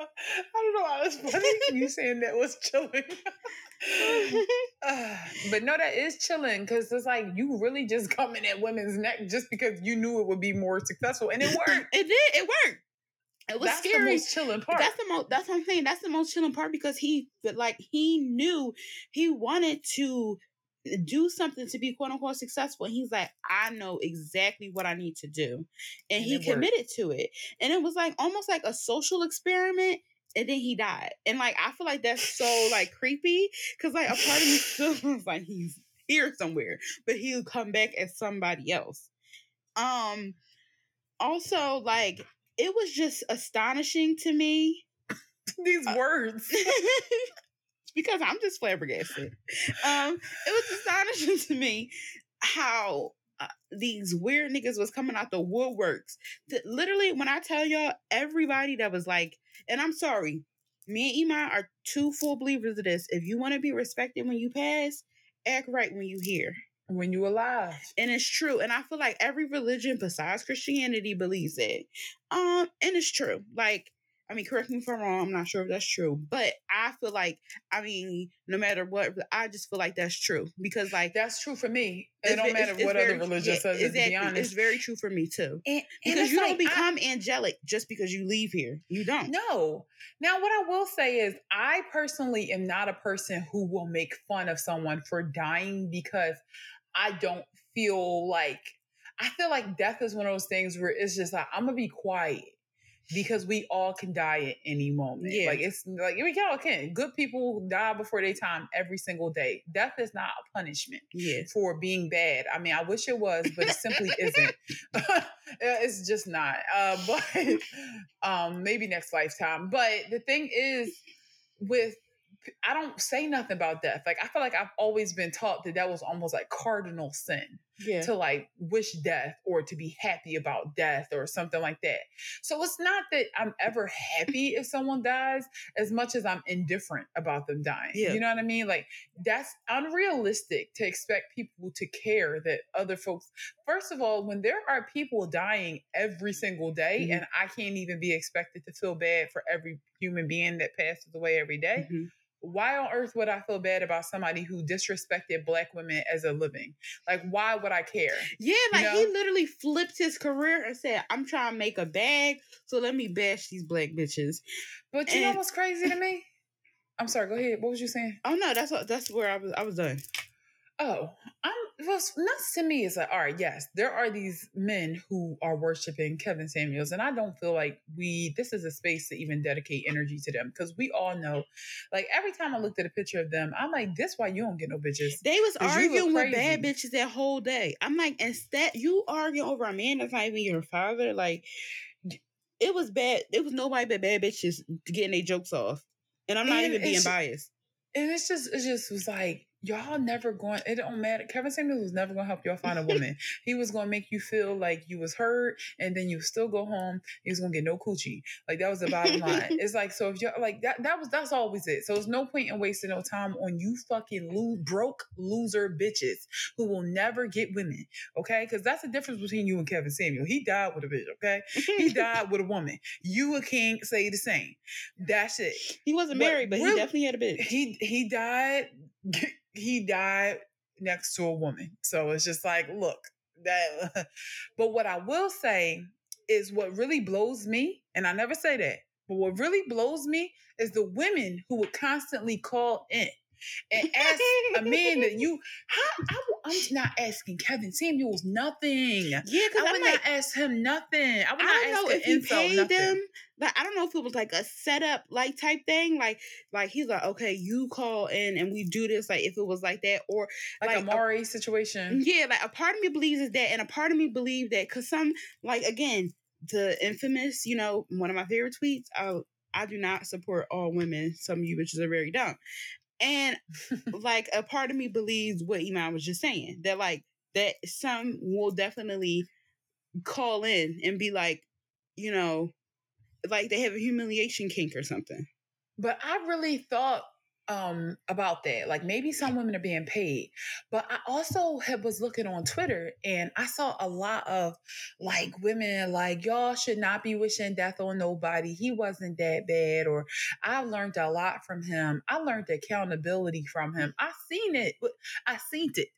[SPEAKER 1] I don't know why it's funny you saying that was chilling. Uh, but no, that is chilling because it's like you really just coming at women's neck just because you knew it would be more successful, and it worked.
[SPEAKER 2] it did. It worked. It was
[SPEAKER 1] That's the
[SPEAKER 2] scary.
[SPEAKER 1] most chilling part.
[SPEAKER 2] That's the most. That's what I'm saying. That's the most chilling part because he, like he knew he wanted to do something to be quote unquote successful. And he's like, I know exactly what I need to do, and,
[SPEAKER 1] And
[SPEAKER 2] he
[SPEAKER 1] it worked.
[SPEAKER 2] committed to it. And it was like almost like a social experiment. And then he died. And like I feel like that's so like creepy because like a part of me still was like he's here somewhere, but he'll come back as somebody else. Um. Also, like it was just astonishing to me
[SPEAKER 1] These
[SPEAKER 2] Uh,
[SPEAKER 1] words.
[SPEAKER 2] Because I'm just flabbergasted. Um, it was astonishing to me how uh, these weird niggas was coming out the woodworks. Th- literally, when I tell y'all, everybody that was like, and I'm sorry, me and Iman are two full believers of this. If you want to be respected when you pass, act right when you here.
[SPEAKER 1] when you alive.
[SPEAKER 2] And it's true. And I feel like every religion besides Christianity believes it. Um, and it's true. Like, I mean, correct me if I'm wrong. I'm not sure if that's true, but I feel like, I mean, no matter what, I just feel like that's true because, like,
[SPEAKER 1] That's true for me. It don't matter
[SPEAKER 2] it's- it's
[SPEAKER 1] what
[SPEAKER 2] very-
[SPEAKER 1] other religion
[SPEAKER 2] yeah,
[SPEAKER 1] says. it, To be
[SPEAKER 2] exactly.
[SPEAKER 1] honest,
[SPEAKER 2] It's very true for me too.
[SPEAKER 1] and, and
[SPEAKER 2] Because you
[SPEAKER 1] like,
[SPEAKER 2] don't
[SPEAKER 1] I-
[SPEAKER 2] become angelic just because you leave here. You don't.
[SPEAKER 1] No. Now, what I will say is, I personally am not a person who will make fun of someone for dying because I don't feel like I feel like death is one of those things where it's just like I'm gonna be quiet because we all can die at any moment. Yeah. Like it's like we all can. Good people die before their time every single day. Death is not a punishment
[SPEAKER 2] yes.
[SPEAKER 1] for being bad. I mean, I wish it was, but it simply isn't. it's just not. Uh, but um, maybe next lifetime. But the thing is, with I don't say nothing about death. Like I feel like I've always been taught that that was almost like cardinal sin
[SPEAKER 2] yeah.
[SPEAKER 1] to like wish death or to be happy about death or something like that. So it's not that I'm ever happy if someone dies as much as I'm indifferent about them dying.
[SPEAKER 2] Yeah.
[SPEAKER 1] You know what I mean? Like that's unrealistic to expect people to care that other folks. First of all, when there are people dying every single day mm-hmm. and I can't even be expected to feel bad for every human being that passes away every day, mm-hmm why on earth would I feel bad about somebody who disrespected black women as a living? Like, why would I care?
[SPEAKER 2] Yeah, like you know? he literally flipped his career and said, I'm trying to make a bag, so let me bash these black bitches.
[SPEAKER 1] But you and, know what's crazy to me? I'm sorry, go ahead. What was you saying?
[SPEAKER 2] Oh no, that's what that's where I was I was done.
[SPEAKER 1] Oh, I'm well, not to me. It's like, all right, yes, there are these men who are worshiping Kevin Samuels, and I don't feel like we. This is a space to even dedicate energy to them because we all know. Like every time I looked at a picture of them, I'm like, this why you don't get no bitches.
[SPEAKER 2] They was arguing with bad bitches that whole day. I'm like, instead you arguing over a man that's not even your father. Like, it was bad. It was nobody but bad bitches getting their jokes off, and I'm not and even being biased.
[SPEAKER 1] And it's just, it just was like y'all never going it don't matter. Kevin samuels was never gonna help y'all find a woman. He was gonna make you feel like you was hurt and then you still go home he was gonna get no coochie. Like that was the bottom line. It's like so if y'all like that that was that's always it. So there's no point in wasting no time on you fucking lo- broke loser bitches who will never get women okay? Because that's the difference between you and kevin samuel. He died with a bitch okay? He died with a woman. You can't say the same. That's it.
[SPEAKER 2] He wasn't married but, but really, he definitely had a bitch.
[SPEAKER 1] he he died he died next to a woman. So it's just like, look, that but what I will say is what really blows me, and I never say that, but what really blows me is the women who would constantly call in and ask a man that you how I, am not asking Kevin Samuels nothing.
[SPEAKER 2] Yeah, because
[SPEAKER 1] I would not ask him nothing. I would
[SPEAKER 2] I don't
[SPEAKER 1] not
[SPEAKER 2] know if he paid nothing. them. Like I don't know if it was like a setup like type thing. Like like he's like, okay, you call in and we do this. Like if it was like that or
[SPEAKER 1] like, like a Mari situation.
[SPEAKER 2] Mm, yeah, like a part of me believes is that, and a part of me believe that because some like again the infamous, you know, one of my favorite tweets. I I do not support all women. Some of you bitches are very dumb. And like a part of me believes what Iman was just saying that like that some will definitely call in and be like, you know, like they have a humiliation kink or something.
[SPEAKER 1] But I really thought um about that like maybe some women are being paid but i also have, was looking on twitter and i saw a lot of like women like y'all should not be wishing death on nobody. He wasn't that bad or i learned a lot from him. I learned accountability from him. I seen it i seen it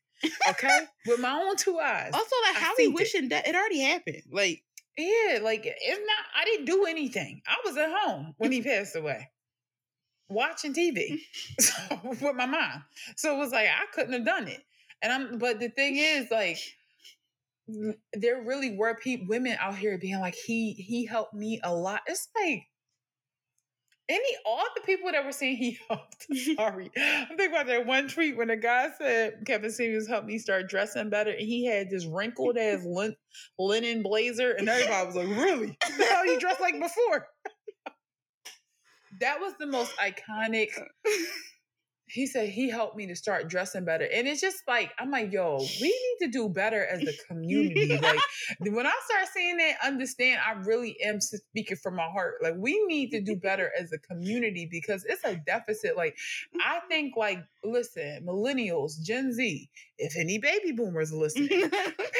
[SPEAKER 1] okay? With my own two eyes
[SPEAKER 2] also like how we wishing that it already happened like
[SPEAKER 1] yeah like it's not i didn't do anything. I was at home when he passed away watching TV so, with my mom. So it was like I couldn't have done it. And I'm but the thing is like there really were people women out here being like he he helped me a lot. It's like any all the people that were saying he helped. Sorry, I'm thinking about that one tweet when the guy said Kevin Samuels helped me start dressing better, and he had this wrinkled ass lin- linen blazer, and everybody was like, "Really? How you dressed like before?" That was the most iconic. He said he helped me to start dressing better. And it's just like, I'm like, yo, we need to do better as a community. like, when I start seeing that, understand I really am speaking from my heart. Like, we need to do better as a community because it's a deficit. Like, I think, like, listen, millennials, Gen Z, if any baby boomers are listening,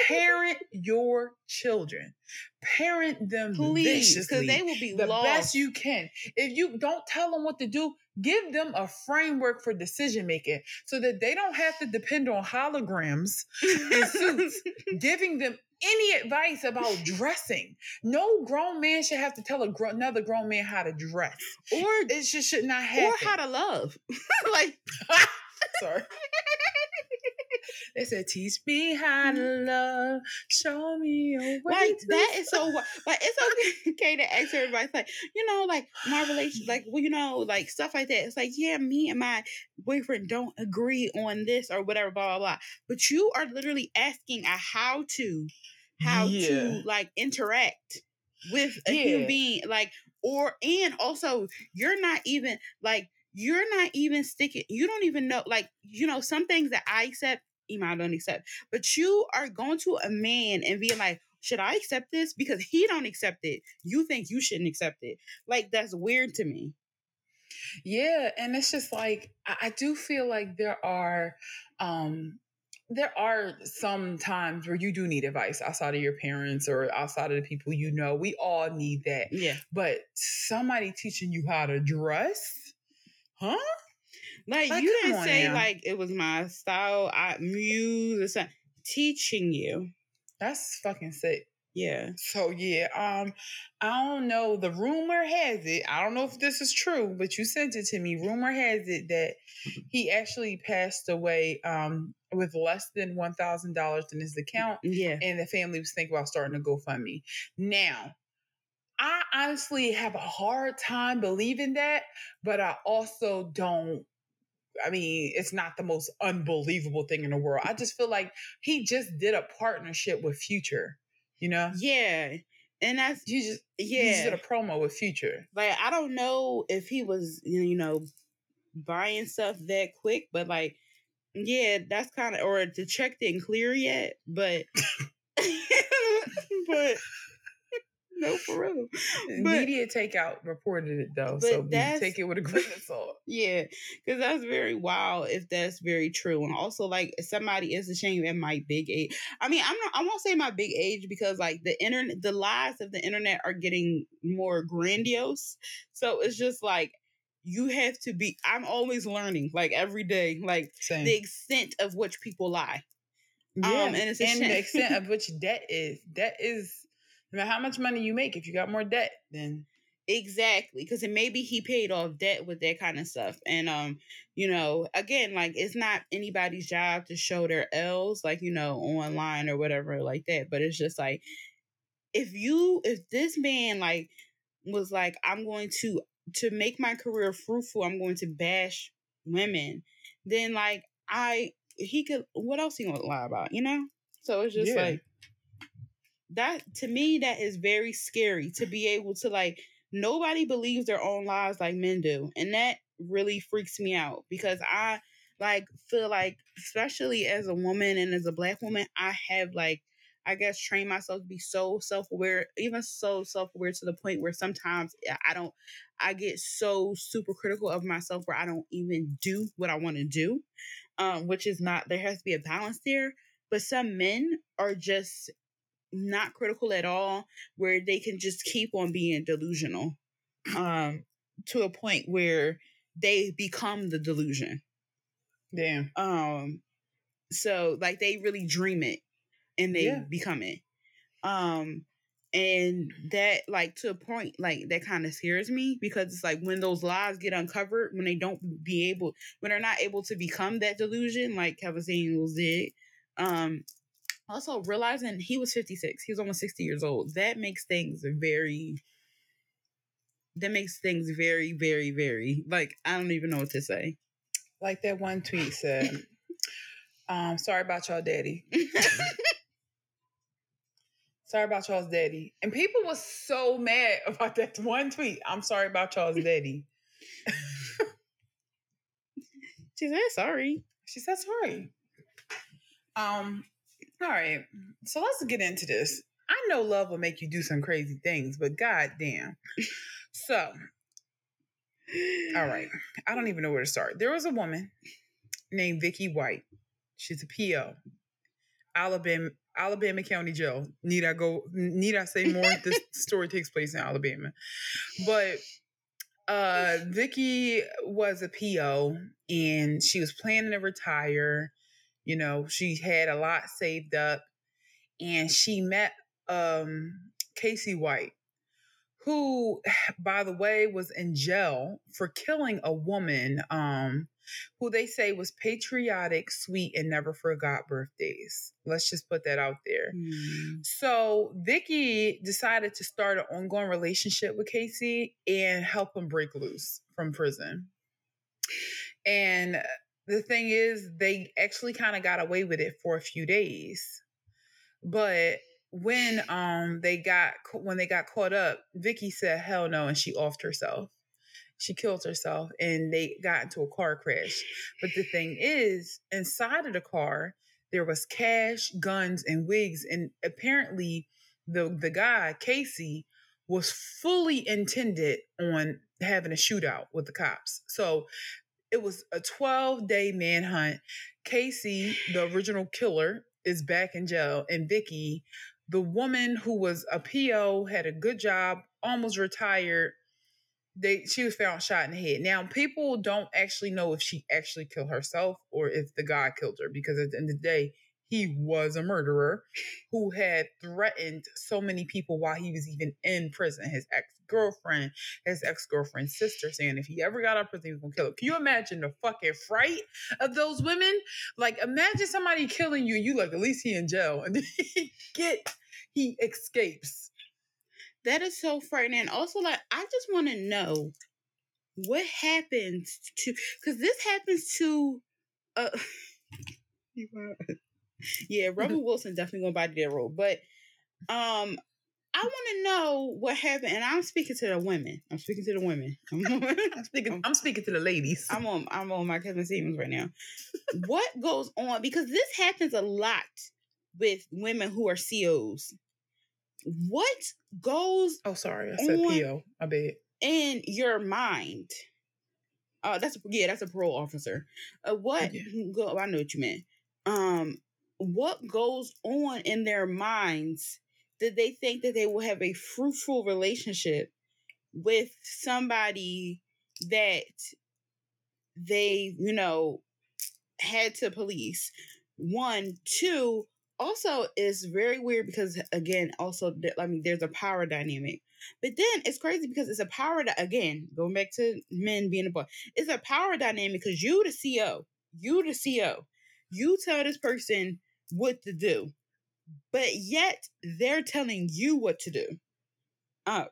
[SPEAKER 1] parent your children parent them
[SPEAKER 2] please because they will be
[SPEAKER 1] the
[SPEAKER 2] lost.
[SPEAKER 1] best you can if you don't tell them what to do give them a framework for decision making so that they don't have to depend on holograms and suits giving them any advice about dressing. No grown man should have to tell gr- another grown man how to dress,
[SPEAKER 2] or
[SPEAKER 1] it just should not happen.
[SPEAKER 2] Or how to love. like,
[SPEAKER 1] sorry. They said, "Teach me how to mm-hmm. love, show me a way."
[SPEAKER 2] Like that is so like it's okay, to ask everybody it's like you know like my relation like well you know like stuff like that. It's like yeah, me and my boyfriend don't agree on this or whatever blah blah blah. But you are literally asking a how to how
[SPEAKER 1] Yeah.
[SPEAKER 2] to like interact with a human being like or and also you're not even like you're not even sticking you don't even know like you know some things that i accept Iman don't accept but you are going to a man and being like should i accept this because he don't accept it you think you shouldn't accept it like that's weird to me
[SPEAKER 1] Yeah, and it's just like I, I do feel like there are um there are some times where you do need advice outside of your parents or outside of the people you know. We all need that.
[SPEAKER 2] yeah
[SPEAKER 1] But somebody teaching you how to dress? Huh?
[SPEAKER 2] Like,
[SPEAKER 1] Like,
[SPEAKER 2] you didn't say
[SPEAKER 1] now.
[SPEAKER 2] like it was my style i muse or something teaching you
[SPEAKER 1] That's fucking sick.
[SPEAKER 2] yeah
[SPEAKER 1] So yeah, um, I don't know. The rumor has it. I don't know if this is true, but you sent it to me. Rumor has it that he actually passed away um with less than one thousand dollars in his account,
[SPEAKER 2] yeah
[SPEAKER 1] and the family was thinking about starting a GoFundMe. Now, I honestly have a hard time believing that, but I also don't. I mean, it's not the most unbelievable thing in the world. I just feel like he just did a partnership with Future. You know,
[SPEAKER 2] yeah and that's
[SPEAKER 1] he just
[SPEAKER 2] yeah
[SPEAKER 1] he just did a promo with Future.
[SPEAKER 2] like I don't know if he was you know buying stuff that quick, but like yeah, that's kind of or the check didn't clear yet, but but no for real. But-
[SPEAKER 1] Media Takeout reported it though, so take it with a grain of salt.
[SPEAKER 2] Yeah, because that's very wild if that's very true. And also, like, somebody is ashamed at my big age. I mean, I'm not, I won't say my big age because, like, the internet, the lies of the internet are getting more grandiose. So it's just like, you have to be, I'm always learning, like, every day, like,
[SPEAKER 1] Same.
[SPEAKER 2] the extent of which people lie.
[SPEAKER 1] yeah,
[SPEAKER 2] um, and it's
[SPEAKER 1] and the extent of which debt is. Debt is no matter how much money you make. If you got more debt, then
[SPEAKER 2] Exactly, because maybe he paid off debt with that kind of stuff, and um, you know, again, like it's not anybody's job to show their L's, like you know, online or whatever like that. But it's just like, if you, if this man like was like, I'm going to to make my career fruitful, I'm going to bash women, then like I, he could, what else he gonna lie about, you know? So it's just
[SPEAKER 1] Yeah.
[SPEAKER 2] like that to me that is very scary to be able to like nobody believes their own lies like men do and that really freaks me out because i like feel like especially as a woman and as a black woman i have like i guess trained myself to be so self-aware even so self-aware to the point where sometimes i don't i get so super critical of myself where i don't even do what i want to do um which is not there has to be a balance there but some men are just not critical at all where they can just keep on being delusional um to a point where they become the delusion
[SPEAKER 1] damn.
[SPEAKER 2] um so like they really dream it and they
[SPEAKER 1] Yeah.
[SPEAKER 2] become it um and that like to a point like that kind of scares me because it's like when those lies get uncovered when they don't be able when they're not able to become that delusion like kevin samuels did um also realizing he was 56 he was almost 60 years old that makes things very that makes things very very very like i don't even know what to say
[SPEAKER 1] Like that one tweet said. um, sorry about y'all, daddy. Sorry about y'all's daddy. And people was so mad about that one tweet. I'm sorry about y'all's daddy.
[SPEAKER 2] she said sorry
[SPEAKER 1] She said sorry. Um, all right. So let's get into this. I know love will make you do some crazy things, but god damn. So, all right. I don't even know where to start. There was a woman named Vicky White. She's a PO. Alabama Alabama County Jail. Need I go need I say more? this story takes place in Alabama. But uh Vicky was a PO and she was planning to retire. You know, she had a lot saved up and she met um Casey White, who, by the way, was in jail for killing a woman um who they say was patriotic, sweet, and never forgot birthdays. Let's just put that out there.
[SPEAKER 2] Mm.
[SPEAKER 1] So Vicky decided to start an ongoing relationship with Casey and help him break loose from prison. And the thing is, they actually kind of got away with it for a few days. But when um they got when they got caught up, Vicky said hell no and she offed herself. She killed herself and they got into a car crash. But the thing is, inside of the car, there was cash, guns, and wigs. And apparently the the guy, Casey, was fully intended on having a shootout with the cops. So it was a 12 day manhunt. Casey, the original killer, is back in jail, and Vicky, the woman who was a PO, had a good job, almost retired. They she was found shot in the head. Now people don't actually know if she actually killed herself or if the guy killed her because at the end of the day, he was a murderer who had threatened so many people while he was even in prison. His ex girlfriend, his ex girlfriend's sister, saying if he ever got out of prison, he was gonna kill her. Can you imagine the fucking fright of those women? Like, imagine somebody killing you, and you like, at least he in jail, and then he get he escapes.
[SPEAKER 2] That is so frightening. Also, like, I just want to know what happens to because this happens to uh yeah, Rebel Wilson definitely gonna body that role. But um I want to know what happened, and I'm speaking to the women. I'm speaking to the women. I'm,
[SPEAKER 1] I'm speaking. I'm speaking to the ladies.
[SPEAKER 2] I'm on. I'm on my Kevin Stevens right now. what goes on? Because this happens a lot with women who are COs. What goes?
[SPEAKER 1] Oh, sorry, I said PO. I bet.
[SPEAKER 2] In your mind, uh, that's yeah, that's a parole officer. Uh, what? Go, I know what you meant. Um, what goes on in their minds that they think that they will have a fruitful relationship with somebody that they, you know, had to police. One, two, also is very weird because again, also I mean, there's a power dynamic. But then it's crazy because it's a power that again, going back to men being a boy, it's a power dynamic because you the CO, you the CO, you tell this person what to do, but yet they're telling you what to do. Uh,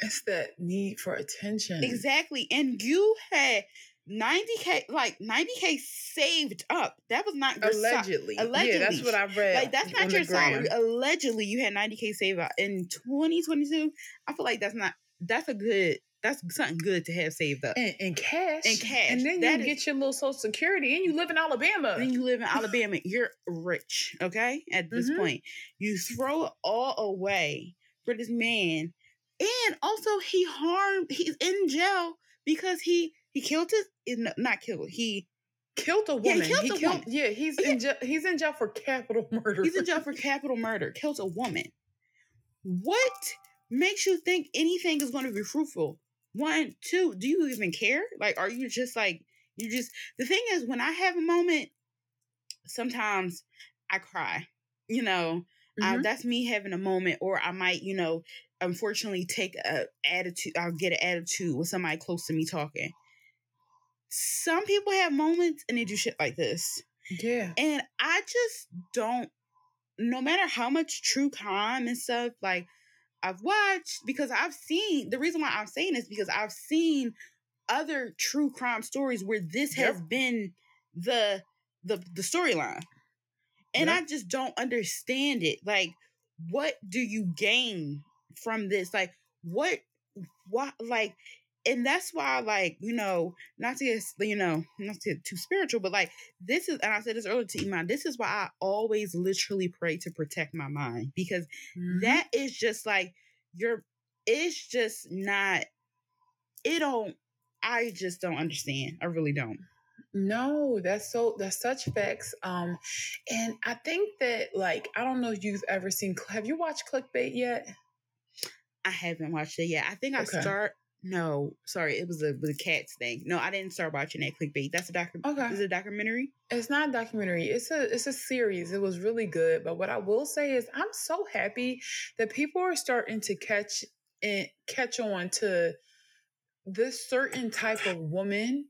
[SPEAKER 1] it's that need for attention.
[SPEAKER 2] Exactly. And you had 90k like 90k saved up that was not
[SPEAKER 1] allegedly so- allegedly yeah that's what i've read
[SPEAKER 2] like that's not your salary allegedly you had 90k saved up in 2022 i feel like that's not that's a good that's something good to have saved up.
[SPEAKER 1] And, and cash.
[SPEAKER 2] And cash.
[SPEAKER 1] And then that you is, get your little social security and you live in Alabama.
[SPEAKER 2] Then you live in Alabama. You're rich, okay? At this mm-hmm. point. You throw it all away for this man. And also he harmed he's in jail because he he killed his not killed. He
[SPEAKER 1] killed a woman. Yeah, he killed, he a killed woman. Yeah, he's yeah. in jail. He's in jail for capital murder.
[SPEAKER 2] He's in jail for capital murder. Killed a woman. What makes you think anything is going to be fruitful? One, two, do you even care? Like, are you just like, you just, the thing is, when I have a moment, sometimes I cry, you know, mm-hmm. uh, that's me having a moment, or I might, you know, unfortunately take a attitude, I'll get an attitude with somebody close to me talking. Some people have moments and they do shit like this.
[SPEAKER 1] Yeah.
[SPEAKER 2] And I just don't, no matter how much true crime and stuff, like, I've watched because I've seen the reason why I'm saying this because I've seen other true crime stories where this yep. has been the the the storyline. And yep. I just don't understand it. Like what do you gain from this? Like what what like and that's why like you know not to get you know not to get too spiritual but like this is and i said this earlier to iman this is why i always literally pray to protect my mind because mm-hmm. that is just like you're it's just not it don't i just don't understand i really don't
[SPEAKER 1] no, that's so that's such facts. Um, and I think that like I don't know if you've ever seen. Have you watched Clickbait yet?
[SPEAKER 2] I haven't watched it yet. I think I okay. start no, sorry, it was a the cats thing. No, I didn't start watching that clickbait. That's a documentary. Okay, is it a documentary?
[SPEAKER 1] It's not a documentary. It's a it's a series. It was really good. But what I will say is, I'm so happy that people are starting to catch and catch on to this certain type of woman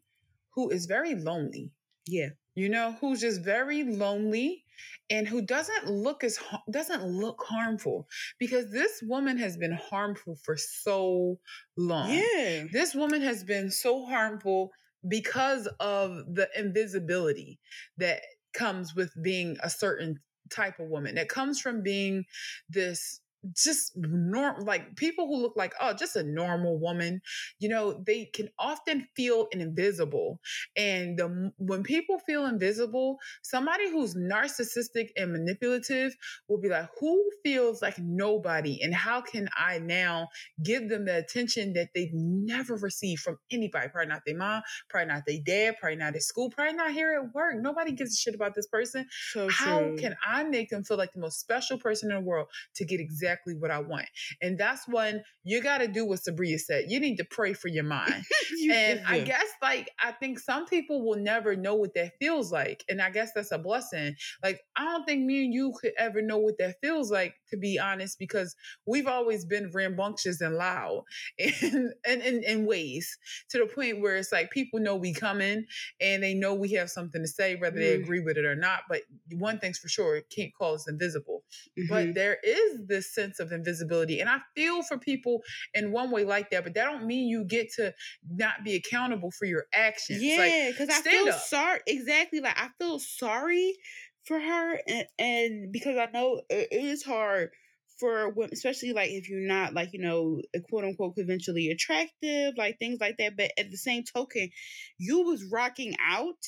[SPEAKER 1] who is very lonely.
[SPEAKER 2] Yeah.
[SPEAKER 1] You know, who's just very lonely and who doesn't look as doesn't look harmful because this woman has been harmful for so long.
[SPEAKER 2] Yeah.
[SPEAKER 1] This woman has been so harmful because of the invisibility that comes with being a certain type of woman. That comes from being this just norm like people who look like oh just a normal woman you know they can often feel invisible and the, when people feel invisible somebody who's narcissistic and manipulative will be like who feels like nobody and how can i now give them the attention that they've never received from anybody? Probably not their mom probably not their dad probably not at school probably not here at work. Nobody gives a shit about this person.
[SPEAKER 2] So
[SPEAKER 1] how
[SPEAKER 2] true.
[SPEAKER 1] can i make them feel like the most special person in the world to get exactly what I want. And that's when you got to do what Sabria said. You need to pray for your mind.
[SPEAKER 2] You
[SPEAKER 1] and I guess, like, I think some people will never know what that feels like. And I guess that's a blessing. Like, I don't think me and you could ever know what that feels like, to be honest, because we've always been rambunctious and loud in, in, in, in ways to the point where it's like people know we coming and they know we have something to say, whether they
[SPEAKER 2] Mm.
[SPEAKER 1] agree with it or not. But one thing's for sure, it can't call us invisible
[SPEAKER 2] Mhm.
[SPEAKER 1] but there is this sense of invisibility and i feel for people in one way like that but that don't mean you get to not be accountable for your actions like
[SPEAKER 2] Yeah, because I
[SPEAKER 1] stand
[SPEAKER 2] feel
[SPEAKER 1] up.
[SPEAKER 2] sorry. Exactly, like I feel sorry for her, and, and because I know it is hard for women, especially like if you're not like you know quote unquote conventionally attractive, like things like that. But at the same token, you was rocking out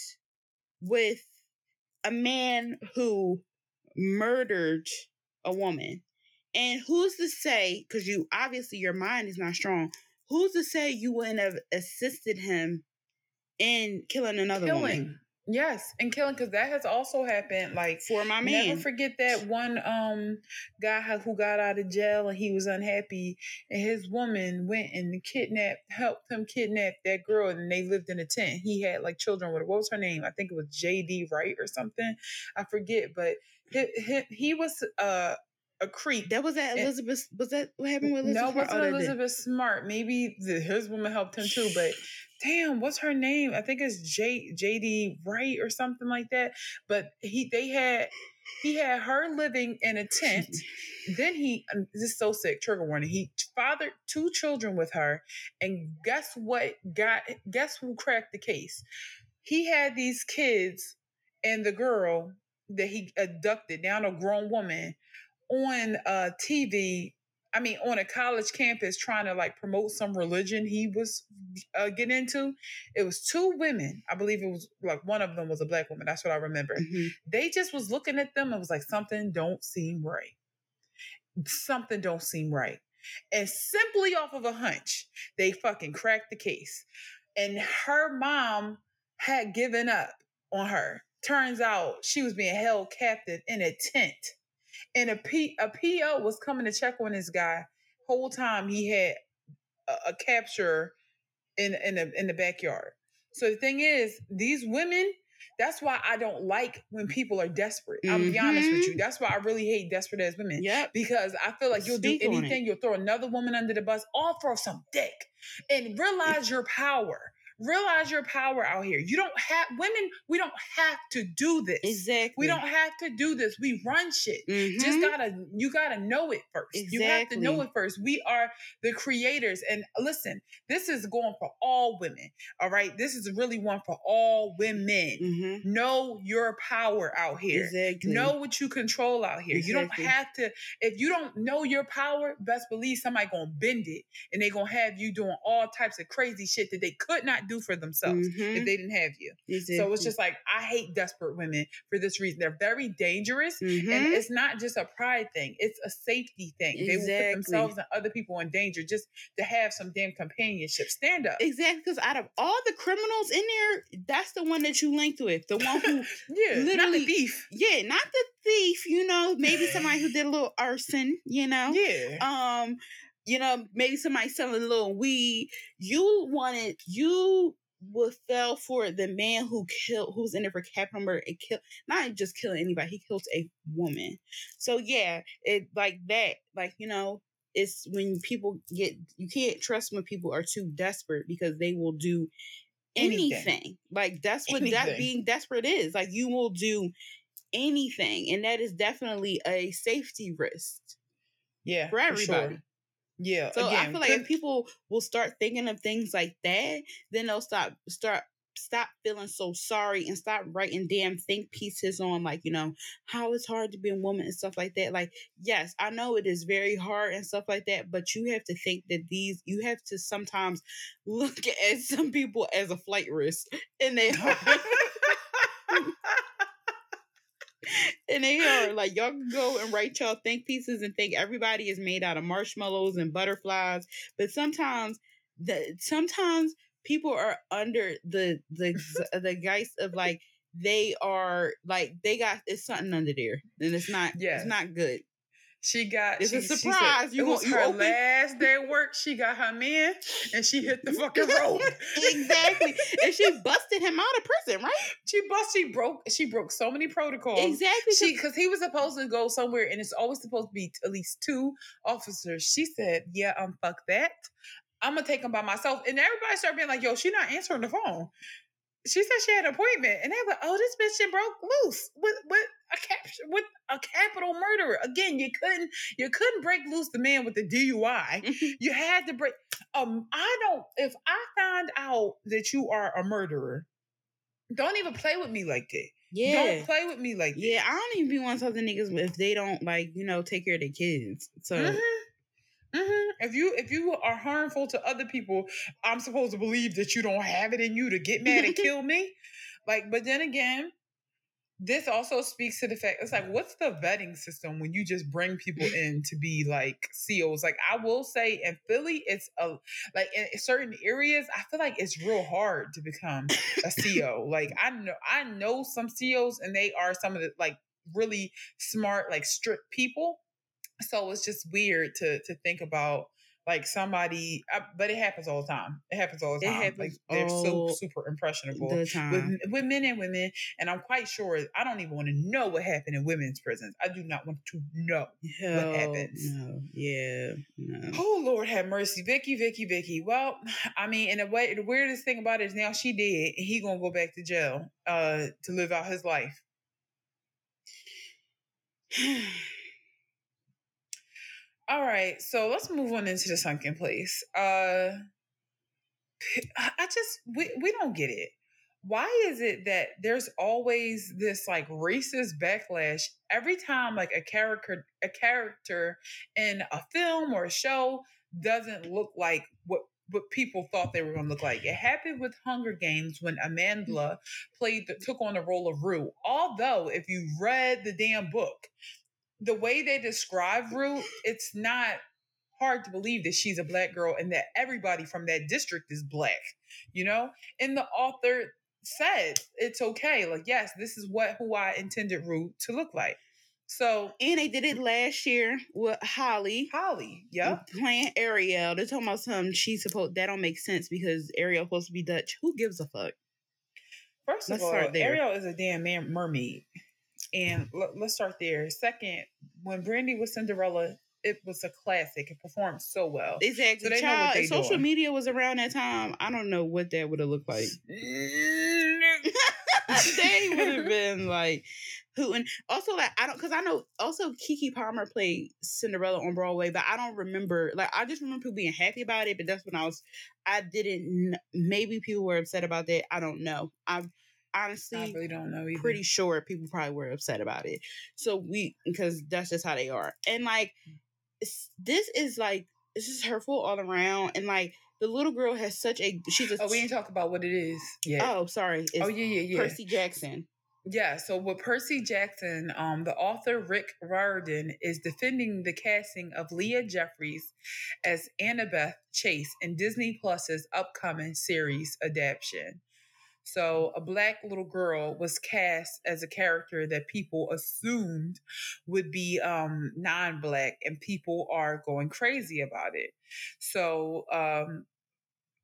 [SPEAKER 2] with a man who murdered a woman. And who's to say, because you obviously your mind is not strong, who's to say you wouldn't have assisted him in killing another
[SPEAKER 1] killing
[SPEAKER 2] woman
[SPEAKER 1] yes and killing because that has also happened like
[SPEAKER 2] for my man?
[SPEAKER 1] Never forget that one um guy who got out of jail and he was unhappy, and his woman went and kidnapped, helped him kidnap that girl, and they lived in a tent. He had like children with her. What was her name? I think it was J.D. Wright or something. I forget, but he he, he was uh a creep.
[SPEAKER 2] that was that
[SPEAKER 1] And-
[SPEAKER 2] Elizabeth. Was that what happened with Elizabeth?
[SPEAKER 1] it wasn't
[SPEAKER 2] Oh,
[SPEAKER 1] Elizabeth Smart. Maybe the, his woman helped him too, but damn, what's her name? I think it's J JD Wright or something like that. But he they had he had her living in a tent. then he this is so sick. Trigger warning. He fathered two children with her, and guess what? Got guess who cracked the case? He had these kids and the girl that he abducted, now a grown woman, on uh, TV. I mean, on a college campus, trying to like promote some religion he was uh, getting into. It was two women. I believe it was like one of them was a black woman. That's what I remember
[SPEAKER 2] Mhm.
[SPEAKER 1] they just was looking at them and was like something don't seem right something don't seem right and simply off of a hunch they fucking cracked the case and her mom had given up on her turns out she was being held captive in a tent and a, P, a po was coming to check on this guy whole time he had a, a capture in in the in the backyard so the thing is these women that's why I don't like when people are desperate. I'll be honest with you.
[SPEAKER 2] Mhm.
[SPEAKER 1] That's why I really hate desperate as women.
[SPEAKER 2] Yep.
[SPEAKER 1] Because I feel like you'll
[SPEAKER 2] Speak
[SPEAKER 1] do anything, you'll throw another woman under the bus, or throw some dick. And realize your power. Realize your power out here. You don't have women, we don't have to do this.
[SPEAKER 2] Exactly.
[SPEAKER 1] We don't have to do this. We run shit. Just
[SPEAKER 2] Mhm.
[SPEAKER 1] gotta you gotta know it first. Exactly. You have to know it first. We are the creators. And listen, this is going for all women. All right. This is really one for all women.
[SPEAKER 2] Mhm.
[SPEAKER 1] Know your power out here.
[SPEAKER 2] Exactly.
[SPEAKER 1] Know what you control out here. You don't have to, if you don't know your power, best believe somebody gonna bend it and they gonna have you doing all types of crazy shit that they could not do for themselves if
[SPEAKER 2] Mhm.
[SPEAKER 1] they didn't have you.
[SPEAKER 2] Exactly.
[SPEAKER 1] So it's just like I hate desperate women for this reason. They're very dangerous. And
[SPEAKER 2] Mhm.
[SPEAKER 1] it's not just a pride thing, it's a safety thing. They will put themselves and other people in danger just to have some damn companionship. Stand up.
[SPEAKER 2] Exactly, because out of all the criminals in there, that's the one that you linked with. The one who,
[SPEAKER 1] Yeah, not the
[SPEAKER 2] literally-
[SPEAKER 1] thief.
[SPEAKER 2] yeah, not the thief, you know, maybe somebody who did a little arson, you know,
[SPEAKER 1] Yeah.
[SPEAKER 2] um, you know, maybe somebody selling a little weed. You wanted, you would fell for the man who killed, who's in there for capital murder and killed, not just killing anybody, he killed a woman. So yeah, it like that, like you know, it's when people get, you can't trust when people are too desperate because they will do anything. anything. Like that's what anything. that being desperate is. Like you will do anything, and that is definitely a safety risk.
[SPEAKER 1] Yeah,
[SPEAKER 2] for everybody. Sure.
[SPEAKER 1] Yeah.
[SPEAKER 2] So again, I feel like if people will start thinking of things like that, then they'll stop start stop feeling so sorry and stop writing damn think pieces on like you know how it's hard to be a woman and stuff like that like yes i know it is very hard and stuff like that but you have to think that these you have to sometimes look at some people as a flight risk and they and they are like y'all can go and write y'all think pieces and think everybody is made out of marshmallows and butterflies but sometimes the sometimes people are under the the the guise of like they are like they got it's something under there and it's not yeah it's not good
[SPEAKER 1] she got
[SPEAKER 2] it's
[SPEAKER 1] she,
[SPEAKER 2] a surprise.
[SPEAKER 1] Said, you it was her open? last day of work. She got her man and she hit the fucking road.
[SPEAKER 2] exactly. and she busted him out of prison, right?
[SPEAKER 1] She bust she broke she broke so many protocols.
[SPEAKER 2] Exactly.
[SPEAKER 1] She because he was supposed to go somewhere and it's always supposed to be at least two officers. She said, Yeah, um fuck that. I'm gonna take him by myself. And everybody started being like, yo, she not answering the phone. She said she had an appointment, and they were "Oh, this bitch broke loose with with a cap with a capital murderer." Again, you couldn't you couldn't break loose the man with the DUI. you had to break. Um, I don't. If I find out that you are a murderer, don't even play with me like that. Yeah. Don't play with me like that.
[SPEAKER 2] Yeah, I don't even be one of the niggas if they don't like, you know, take care of their kids. So mm-hmm.
[SPEAKER 1] Mm-hmm. If you if you are harmful to other people, I'm supposed to believe that you don't have it in you to get mad and kill me. Like, but then again, this also speaks to the fact it's like, what's the vetting system when you just bring people in to be like CEOs? Like, I will say in Philly, it's a like in certain areas, I feel like it's real hard to become a CEO. like, I know I know some CEOs, and they are some of the like really smart, like strict people so it's just weird to to think about like somebody uh, but it happens all the time. It happens all the time. Like they're so super impressionable with, with men and women and i'm quite sure i don't even want to know what happened in women's prisons. I do not want to know Hell what happens.
[SPEAKER 2] no. Yeah no.
[SPEAKER 1] oh lord have mercy. Vicky vicky vicky. Well i mean in a way the weirdest thing about it is now she did and he gonna go back to jail uh to live out his life All right, so let's move on into the sunken place. Uh I just we we don't get it. Why is it that there's always this like racist backlash every time like a character a character in a film or a show doesn't look like what what people thought they were going to look like. It happened with Hunger Games when Amandla played the, took on the role of Rue. Although if you read the damn book, the way they describe Rue, it's not hard to believe that she's a black girl and that everybody from that district is black, you know? And the author said it's okay. Like, yes, this is what who I intended Rue to look like. So
[SPEAKER 2] and they did it last year with Halle.
[SPEAKER 1] Halle, yeah,
[SPEAKER 2] playing Ariel. They're talking about some she's supposed that don't make sense because Ariel's supposed to be Dutch. Who gives a fuck?
[SPEAKER 1] First of Let's all, Ariel is a damn man- mermaid. And l- let's start there. Second, when Brandy was Cinderella, it was a classic. It performed so well.
[SPEAKER 2] Exactly. So Child, social doing. media was around that time. I don't know what that would have looked like. they would have been like who and also like I don't because I know also Keke Palmer played Cinderella on Broadway, but I don't remember like I just remember people being happy about it. But that's when I was I didn't maybe people were upset about that. I don't know. I've honestly
[SPEAKER 1] I really don't know either.
[SPEAKER 2] pretty sure people probably were upset about it. So we because that's just how they are. And like this is like this is hurtful all around and like the little girl has such a she's a
[SPEAKER 1] Oh, we didn't talk about what it is. Yeah.
[SPEAKER 2] Oh, sorry.
[SPEAKER 1] It's oh yeah, yeah, yeah.
[SPEAKER 2] Percy Jackson.
[SPEAKER 1] Yeah, so with Percy Jackson, um, the author Rick Riordan is defending the casting of Leah Jeffries as Annabeth Chase in Disney Plus's upcoming series adaptation. So a black little girl was cast as a character that people assumed would be um, non-black, and people are going crazy about it. So um,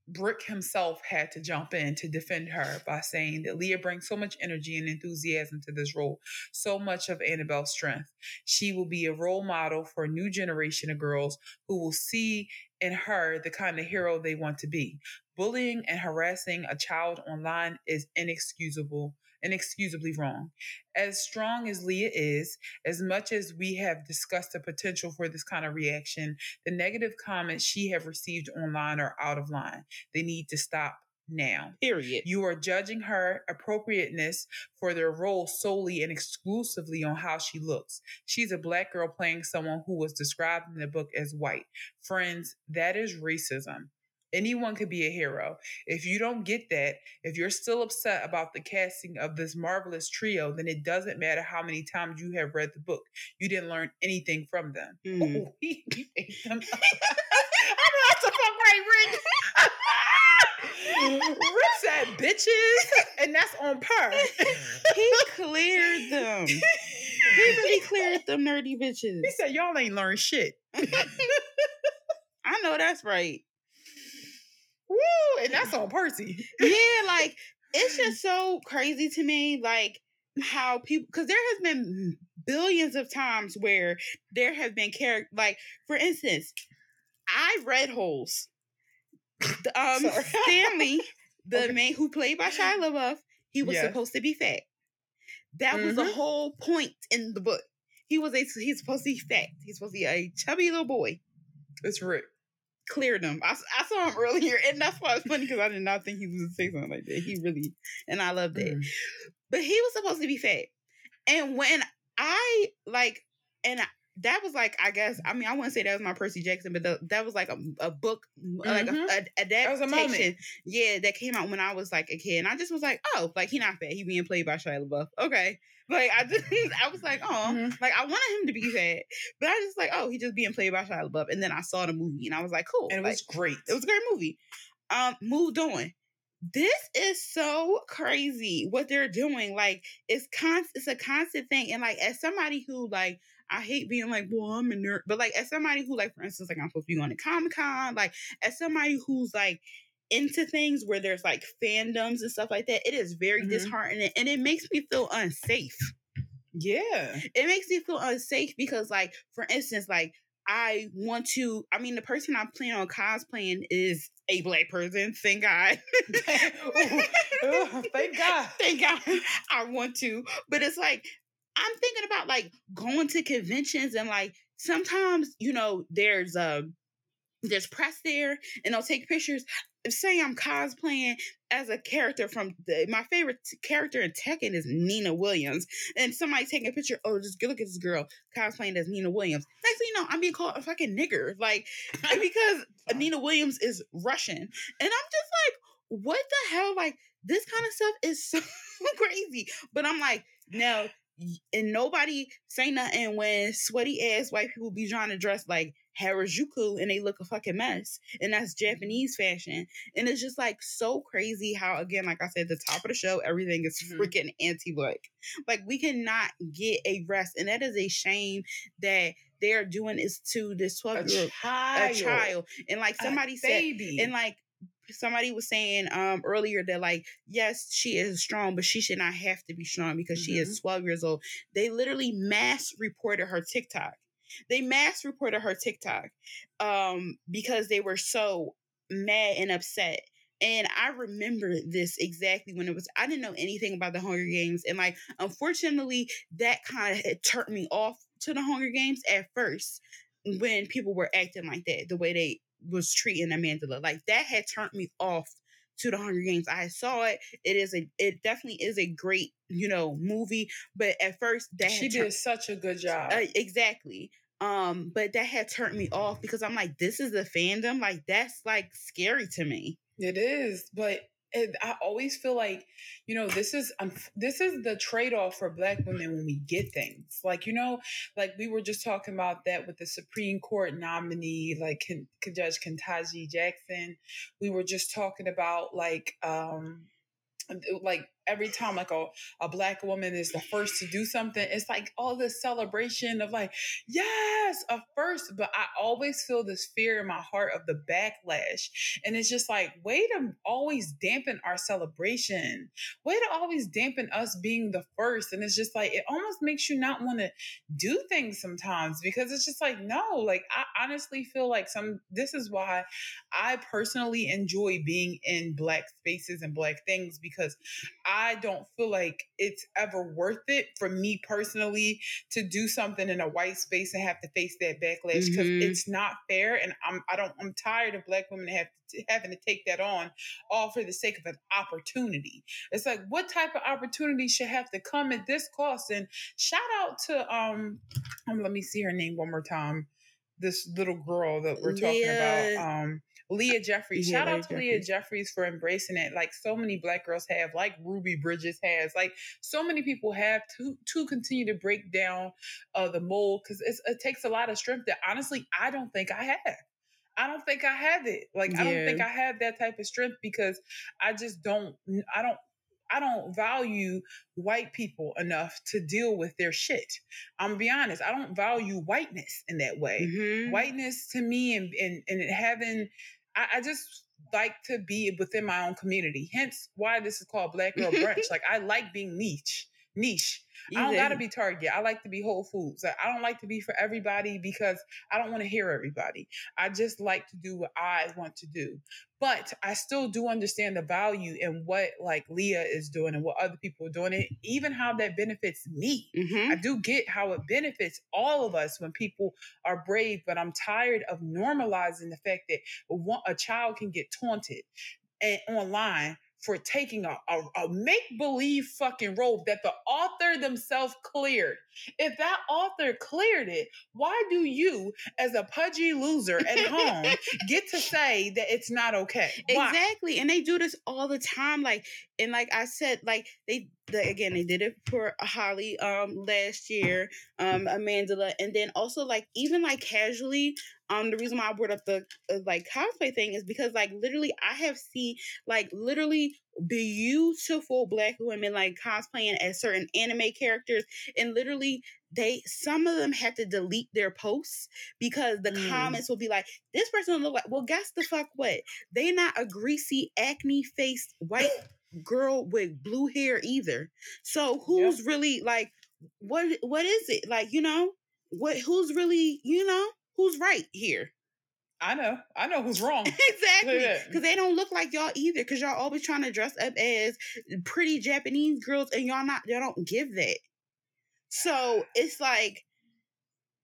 [SPEAKER 1] Brick himself had to jump in to defend her by saying that Leah brings so much energy and enthusiasm to this role, so much of Annabeth's strength. She will be a role model for a new generation of girls who will see in her the kind of hero they want to be Bullying and harassing a child online is inexcusable inexcusably wrong. As strong as Leah is, as much as we have discussed the potential for this kind of reaction, the negative comments she have received online are out of line. They need to stop now.
[SPEAKER 2] Period.
[SPEAKER 1] You are judging her appropriateness for their role solely and exclusively on how she looks. She's a black girl playing someone who was described in the book as white. Friends, that is racism. Anyone could be a hero. If you don't get that, if you're still upset about the casting of this marvelous trio, then it doesn't matter how many times you have read the book. You didn't learn anything from them. Mm. Oh, he, he ate them. I know that's a fuck right, Rick. Rick said bitches, and that's on par.
[SPEAKER 2] he cleared them. He really cleared them nerdy bitches.
[SPEAKER 1] He said, Y'all ain't learned shit.
[SPEAKER 2] I know that's right.
[SPEAKER 1] Woo! And that's on Percy.
[SPEAKER 2] yeah, like it's just so crazy to me, like how people because there has been billions of times where there have been character like for instance, I read holes. Um Stanley, the okay. man who played by Shia LaBeouf, he was yes. supposed to be fat. That mm-hmm. was the mm-hmm. whole point in the book. He was a he's supposed to be fat. He's supposed to be a chubby little boy.
[SPEAKER 1] It's Rick
[SPEAKER 2] cleared him. I, I saw him earlier, and that's why it's funny because I did not think he was gonna say something like that. He really, and I loved it. Mm. But he was supposed to be fat, and when I like, and I, that was like, I guess, I mean, I wouldn't say that was my Percy Jackson, but the, that was like a, a book, mm-hmm. like a, a, a adaptation. Yeah, that came out when I was like a kid, and I just was like, oh, like he not fat. He being played by Shia LaBeouf. Okay, like I just, I was like, oh, mm-hmm. like I wanted him to be fat, but I just like, oh, he just being played by Shia LaBeouf. And then I saw the movie, and I was like, cool,
[SPEAKER 1] and it
[SPEAKER 2] like,
[SPEAKER 1] was great.
[SPEAKER 2] It was a great movie. Um, moved on. This is so crazy what they're doing. Like it's constant. It's a constant thing. And like as somebody who like I hate being like, well, I'm a nerd, but like as somebody who like, for instance, like I'm supposed to be going to Comic Con, like as somebody who's like into things where there's like fandoms and stuff like that, it is very mm-hmm. disheartening and it makes me feel unsafe.
[SPEAKER 1] Yeah.
[SPEAKER 2] It makes me feel unsafe because, like, for instance, like, I want to, I mean, the person I plan on cosplaying is a black person. Thank God.
[SPEAKER 1] oh, thank God.
[SPEAKER 2] thank God. I want to. But it's like, I'm thinking about like going to conventions and like sometimes, you know, there's a, um, there's press there and they'll take pictures say I'm cosplaying as a character from the, my favorite character in Tekken is Nina Williams, and somebody taking a picture. Oh, just look at this girl cosplaying as Nina Williams. Next thing you know, I'm being called a fucking nigger, like because Nina Williams is Russian, and I'm just like, what the hell? Like this kind of stuff is so crazy. But I'm like, no, and nobody say nothing when sweaty ass white people be trying to dress like Harajuku and they look a fucking mess. And that's Japanese fashion. And it's just like so crazy how, again, like I said, the top of the show, everything is mm-hmm. freaking anti black. Like we cannot get a rest. And that is a shame that they are doing is to this 12 year old child. And like somebody said, baby. and like somebody was saying um earlier that like yes she is strong but she should not have to be strong because mm-hmm. she is mm-hmm. 12 years old they literally mass reported her tiktok they mass reported her TikTok um, because they were so mad and upset. And I remember this exactly when it was, I didn't know anything about the Hunger Games. And like, unfortunately, that kind of had turned me off to the Hunger Games at first when people were acting like that, the way they was treating Amandla. Like, that had turned me off to the Hunger Games. I saw it. It is a it definitely is a great, you know, movie. But at first that
[SPEAKER 1] she did such a good job.
[SPEAKER 2] Uh, exactly. Um, but that had turned me off because I'm like, this is the fandom. Like that's like scary to me.
[SPEAKER 1] It is, but it, I always feel like, you know, this is um, this is the trade off for Black women when we get things. Like you know, like we were just talking about that with the Supreme Court nominee, like K- Judge Ketanji Jackson. We were just talking about like um like every time like a, a black woman is the first to do something, it's like all this celebration of like, yes, a first. But I always feel this fear in my heart of the backlash. And it's just like, way to always dampen our celebration. Way to always dampen us being the first. And it's just like, it almost makes you not want to do things sometimes because it's just like, no, like I honestly feel like some, this is why I personally enjoy being in black spaces and black things because I don't feel like it's ever worth it for me personally to do something in a white space and have to face that backlash because mm-hmm. it's not fair and I'm I don't I'm tired of black women have to, having to take that on all for the sake of an opportunity. It's like what type of opportunity should have to come at this cost? And shout out to um, um let me see her name one more time. This little girl that we're talking yeah. about. Um Leah Jeffries. Yeah, Shout out to Jeffries. Leah Jeffries for embracing it. Like so many black girls have, like Ruby Bridges has, like so many people have to to continue to break down uh, the mold because it takes a lot of strength that honestly I don't think I have. I don't think I have it. Like yeah. I don't think I have that type of strength because I just don't. I don't. I don't value white people enough to deal with their shit. I'm gonna be honest. I don't value whiteness in that way. Mm-hmm. Whiteness to me and, and and having I, I just like to be within my own community. Hence why this is called Black Girl Brunch. like I like being niche. Niche. I don't gotta be Target. I like to be Whole Foods. I don't like to be for everybody because I don't want to hear everybody. I just like to do what I want to do. But I still do understand the value in what like Leah is doing and what other people are doing, and even how that benefits me. Mm-hmm. I do get how it benefits all of us when people are brave, but I'm tired of normalizing the fact that a child can get taunted and online for taking a, a, a make believe fucking robe that the author themselves cleared. If that author cleared it, why do you, as a pudgy loser at home, get to say that it's not okay?
[SPEAKER 2] Why? Exactly. And they do this all the time. Like, and like I said, like they, the, again, they did it for Halle um last year, um, Amandla, and then also like even like casually, um the reason why I brought up the uh, like cosplay thing is because like literally I have seen like literally beautiful black women like cosplaying as certain anime characters and literally they some of them had to delete their posts because the mm. comments will be like this person look like well guess the fuck what? They not a greasy acne faced white girl with blue hair either. So who's yep. really like what what is it? Like you know? What who's really you know who's right here?
[SPEAKER 1] I know. I know who's wrong.
[SPEAKER 2] exactly. Because they don't look like y'all either. Because y'all always trying to dress up as pretty Japanese girls and y'all not, y'all don't give that. So it's like,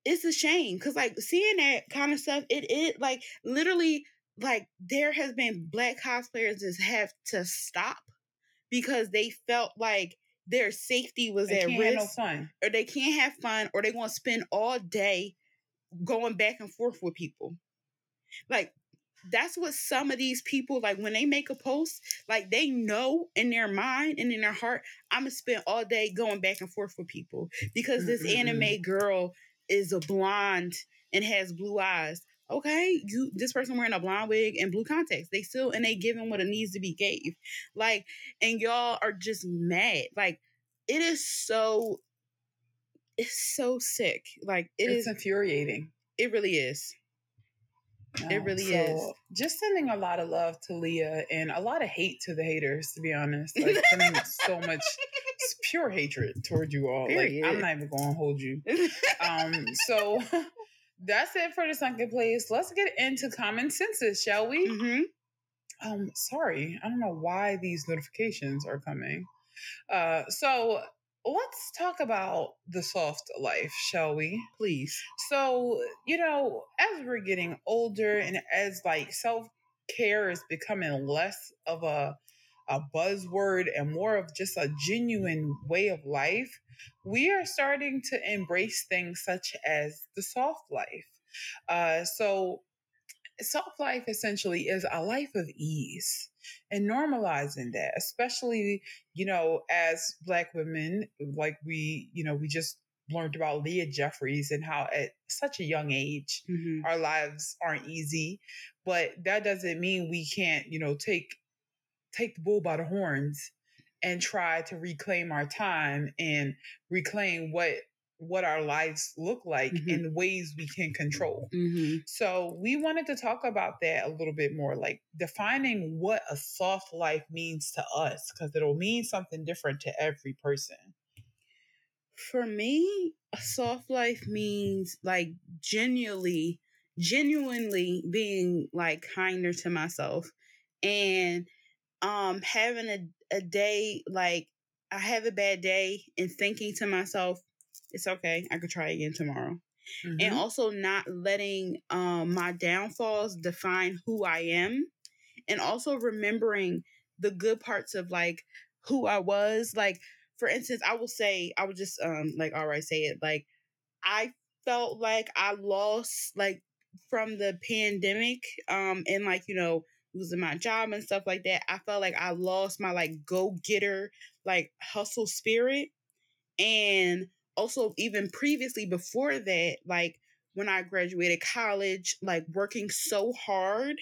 [SPEAKER 2] it's a shame. Because like seeing that kind of stuff, it, it like literally, like there has been black cosplayers that have to stop because they felt like their safety was they at risk. No or they can't have fun or they want to spend all day going back and forth with people. Like that's what some of these people like when they make a post, like they know in their mind and in their heart, I'm gonna spend all day going back and forth with people because this mm-hmm. anime girl is a blonde and has blue eyes. Okay, you this person wearing a blonde wig and blue contacts. They still and they giving what it needs to be gave. Like, and y'all are just mad. Like, it is so it's so sick. Like it
[SPEAKER 1] it's
[SPEAKER 2] is,
[SPEAKER 1] infuriating.
[SPEAKER 2] It really is. It really so is.
[SPEAKER 1] Just sending a lot of love to Leah and a lot of hate to the haters, to be honest. Like sending so much pure hatred toward you all. Period. Like I'm not even gonna hold you. Um, so that's it for the sunken place. Let's get into common senses, shall we? Mm-hmm. Um, sorry, I don't know why these notifications are coming. Uh, so let's talk about the soft life, shall we?
[SPEAKER 2] Please.
[SPEAKER 1] So, you know, as we're getting older and as like self care is becoming less of a a buzzword and more of just a genuine way of life, we are starting to embrace things such as the soft life. Uh, so, soft life essentially is a life of ease and normalizing that, especially, you know, as Black women, like we, you know, we just learned about Leah Jeffries and how at such a young age mm-hmm. our lives aren't easy. But that doesn't mean we can't, you know, take take the bull by the horns and try to reclaim our time and reclaim what what our lives look like mm-hmm. in ways we can control. Mm-hmm. So we wanted to talk about that a little bit more, like defining what a soft life means to us, because it'll mean something different to every person.
[SPEAKER 2] For me, a soft life means like genuinely, genuinely being like kinder to myself and um having a, a day like I have a bad day and thinking to myself, it's okay. I could try again tomorrow. Mm-hmm. And also not letting um, my downfalls define who I am. And also remembering the good parts of like who I was. Like, for instance, I will say, I would just um like all right, say it. Like I felt like I lost like from the pandemic, um, and like, you know, losing my job and stuff like that. I felt like I lost my like go-getter, like hustle spirit. And also even previously before that, like when I graduated college, like working so hard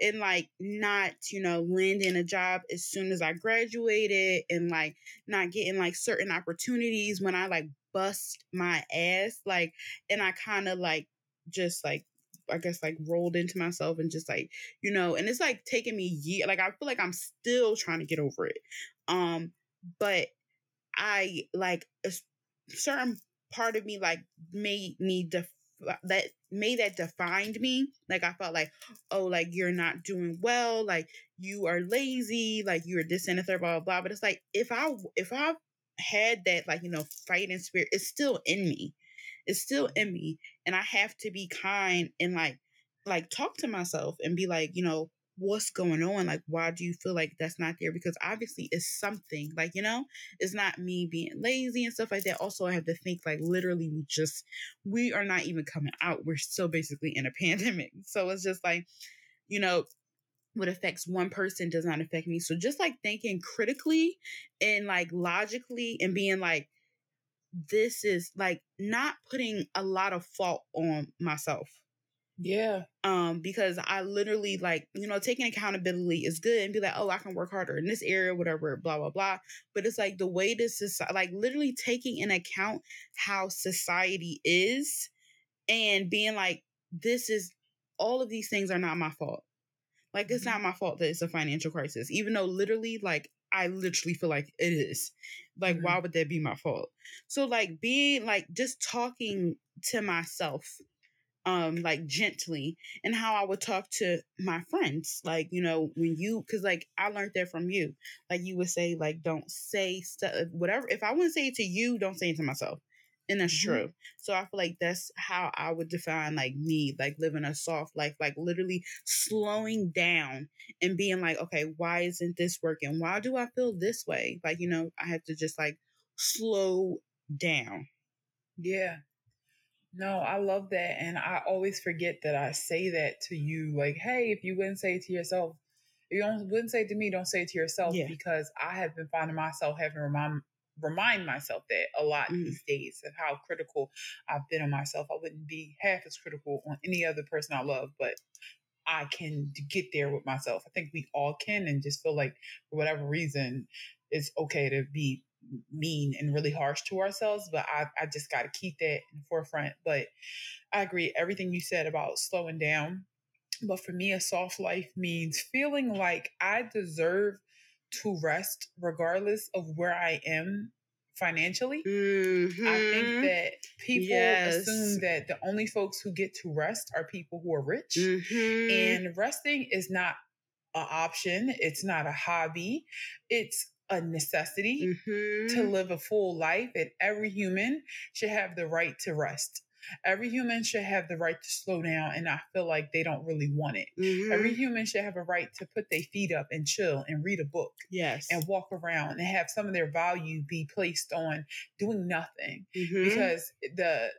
[SPEAKER 2] and like not, you know, landing a job as soon as I graduated and like not getting like certain opportunities when I like bust my ass. Like, and I kind of like just like I guess like rolled into myself and just like, you know, and it's like taking me year like I feel like I'm still trying to get over it. Um, but I like certain part of me like made me def- that made that defined me. Like i felt like oh like you're not doing well. Like you are lazy. Like you're this and third blah blah blah. But it's like if i if i had that like you know fighting spirit it's still in me. It's still in me. And i have to be kind and like like talk to myself and be like you know what's going on like why do you feel like that's not there? Because obviously it's something like you know it's not me being lazy and stuff like that. Also i have to think like literally we just we are not even coming out. We're still basically in a pandemic. So it's just like you know what affects one person does not affect me. So just like thinking critically and like logically and being like this is like not putting a lot of fault on myself
[SPEAKER 1] yeah.
[SPEAKER 2] Um, because I literally like, you know, taking accountability is good and be like, oh, I can work harder in this area, whatever, blah, blah, blah. But it's like the way this is like literally taking in account how society is and being like, this is all of these things are not my fault. Like it's mm-hmm. not my fault that it's a financial crisis, even though literally, like, I literally feel like it is. Like, mm-hmm. why would that be my fault? So, like, being like just talking to myself um like gently and how I would talk to my friends like you know when you cuz like I learned that from you. Like you would say like don't say stuff whatever if I wouldn't say it to you don't say it to myself and that's mm-hmm. true. So I feel like that's how I would define like me like living a soft life like literally slowing down and being like okay why isn't this working? Why do I feel this way? Like you know I have to just like slow down.
[SPEAKER 1] Yeah no, I love that. And I always forget that I say that to you. Like, hey, if you wouldn't say it to yourself, if you don't, wouldn't say it to me, don't say it to yourself yeah. because I have been finding myself having to remind, remind myself that a lot mm. these days of how critical I've been on myself. I wouldn't be half as critical on any other person I love, but I can get there with myself. I think we all can and just feel like for whatever reason, it's okay to be mean and really harsh to ourselves, but I, I just got to keep that in the forefront. But I agree, everything you said about slowing down. But for me, a soft life means feeling like I deserve to rest regardless of where I am financially. Mm-hmm. I think mm-hmm. that people yes. assume that the only folks who get to rest are people who are rich. Mm-hmm. And resting is not an option, it's not a hobby. It's a necessity mm-hmm. to live a full life, and every human should have the right to rest. Every human should have the right to slow down and not feel like they don't really want it. Mm-hmm. Every human should have a right to put their feet up and chill and read a book.
[SPEAKER 2] Yes.
[SPEAKER 1] And walk around and have some of their value be placed on doing nothing. Mm-hmm. Because the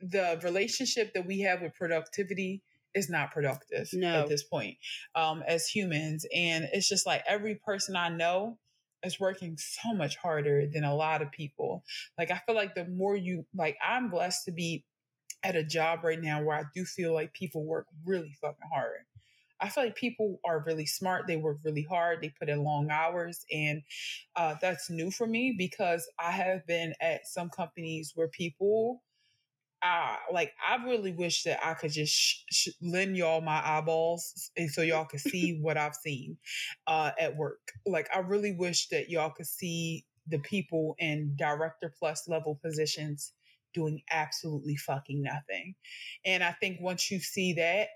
[SPEAKER 1] the relationship that we have with productivity is not productive no. at this point um, as humans. And it's just like every person I know is working so much harder than a lot of people. Like I feel like the more you like I'm blessed to be at a job right now where I do feel like people work really fucking hard. I feel like people are really smart. They work really hard. They put in long hours. And uh, that's new for me because I have been at some companies where people, uh, like, I really wish that I could just sh- sh- lend y'all my eyeballs and so y'all could see what I've seen uh, at work. Like, I really wish that y'all could see the people in director plus level positions doing absolutely fucking nothing. And I think once you see that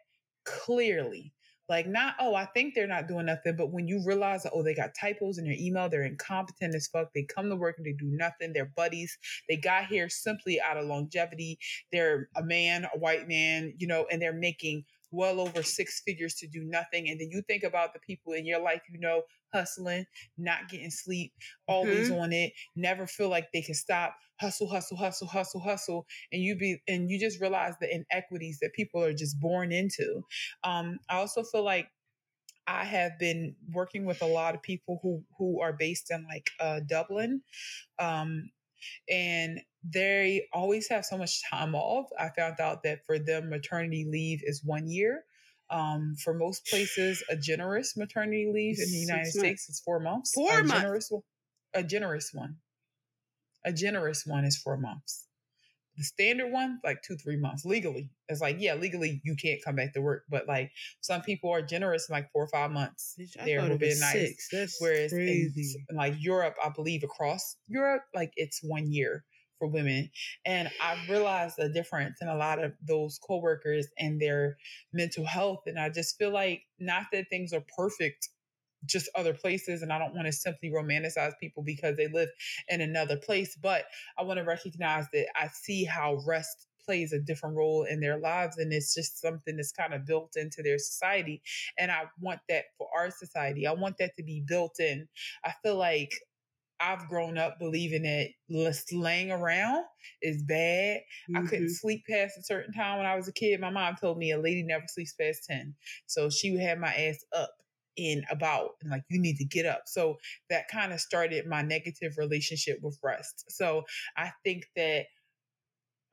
[SPEAKER 1] clearly, like not, oh, I think they're not doing nothing, but when you realize that, oh, they got typos in their email, they're incompetent as fuck. They come to work and they do nothing. They're buddies. They got here simply out of longevity. They're a man, a white man, you know, and they're making well over six figures to do nothing. And then you think about the people in your life, you know, hustling, not getting sleep, always mm-hmm. on it, never feel like they can stop, hustle, hustle, hustle, hustle, hustle. And you be and you just realize the inequities that people are just born into. Um, I also feel like I have been working with a lot of people who who are based in like uh, Dublin, um, and they always have so much time off. I found out that for them, maternity leave is one year. Um, for most places, a generous maternity leave in the United States is four months.
[SPEAKER 2] Four
[SPEAKER 1] a
[SPEAKER 2] months.
[SPEAKER 1] Generous, a generous one. A generous one is four months. The standard one, like two, three months legally. It's like, yeah, legally you can't come back to work, but like some people are generous in like four or five months.
[SPEAKER 2] Bitch, there would be nice. Six. That's Whereas
[SPEAKER 1] in like Europe, I believe across Europe, like it's one year for women. And I've realized the difference in a lot of those coworkers and their mental health. And I just feel like not that things are perfect just other places and I don't want to simply romanticize people because they live in another place, but I want to recognize that I see how rest plays a different role in their lives and it's just something that's kind of built into their society and I want that for our society. I want that to be built in. I feel like I've grown up believing that laying around is bad. Mm-hmm. I couldn't mm-hmm. sleep past a certain time when I was a kid. My mom told me a lady never sleeps past 10. So she would have my ass up in about and like you need to get up. So that kind of started my negative relationship with rest. So i think that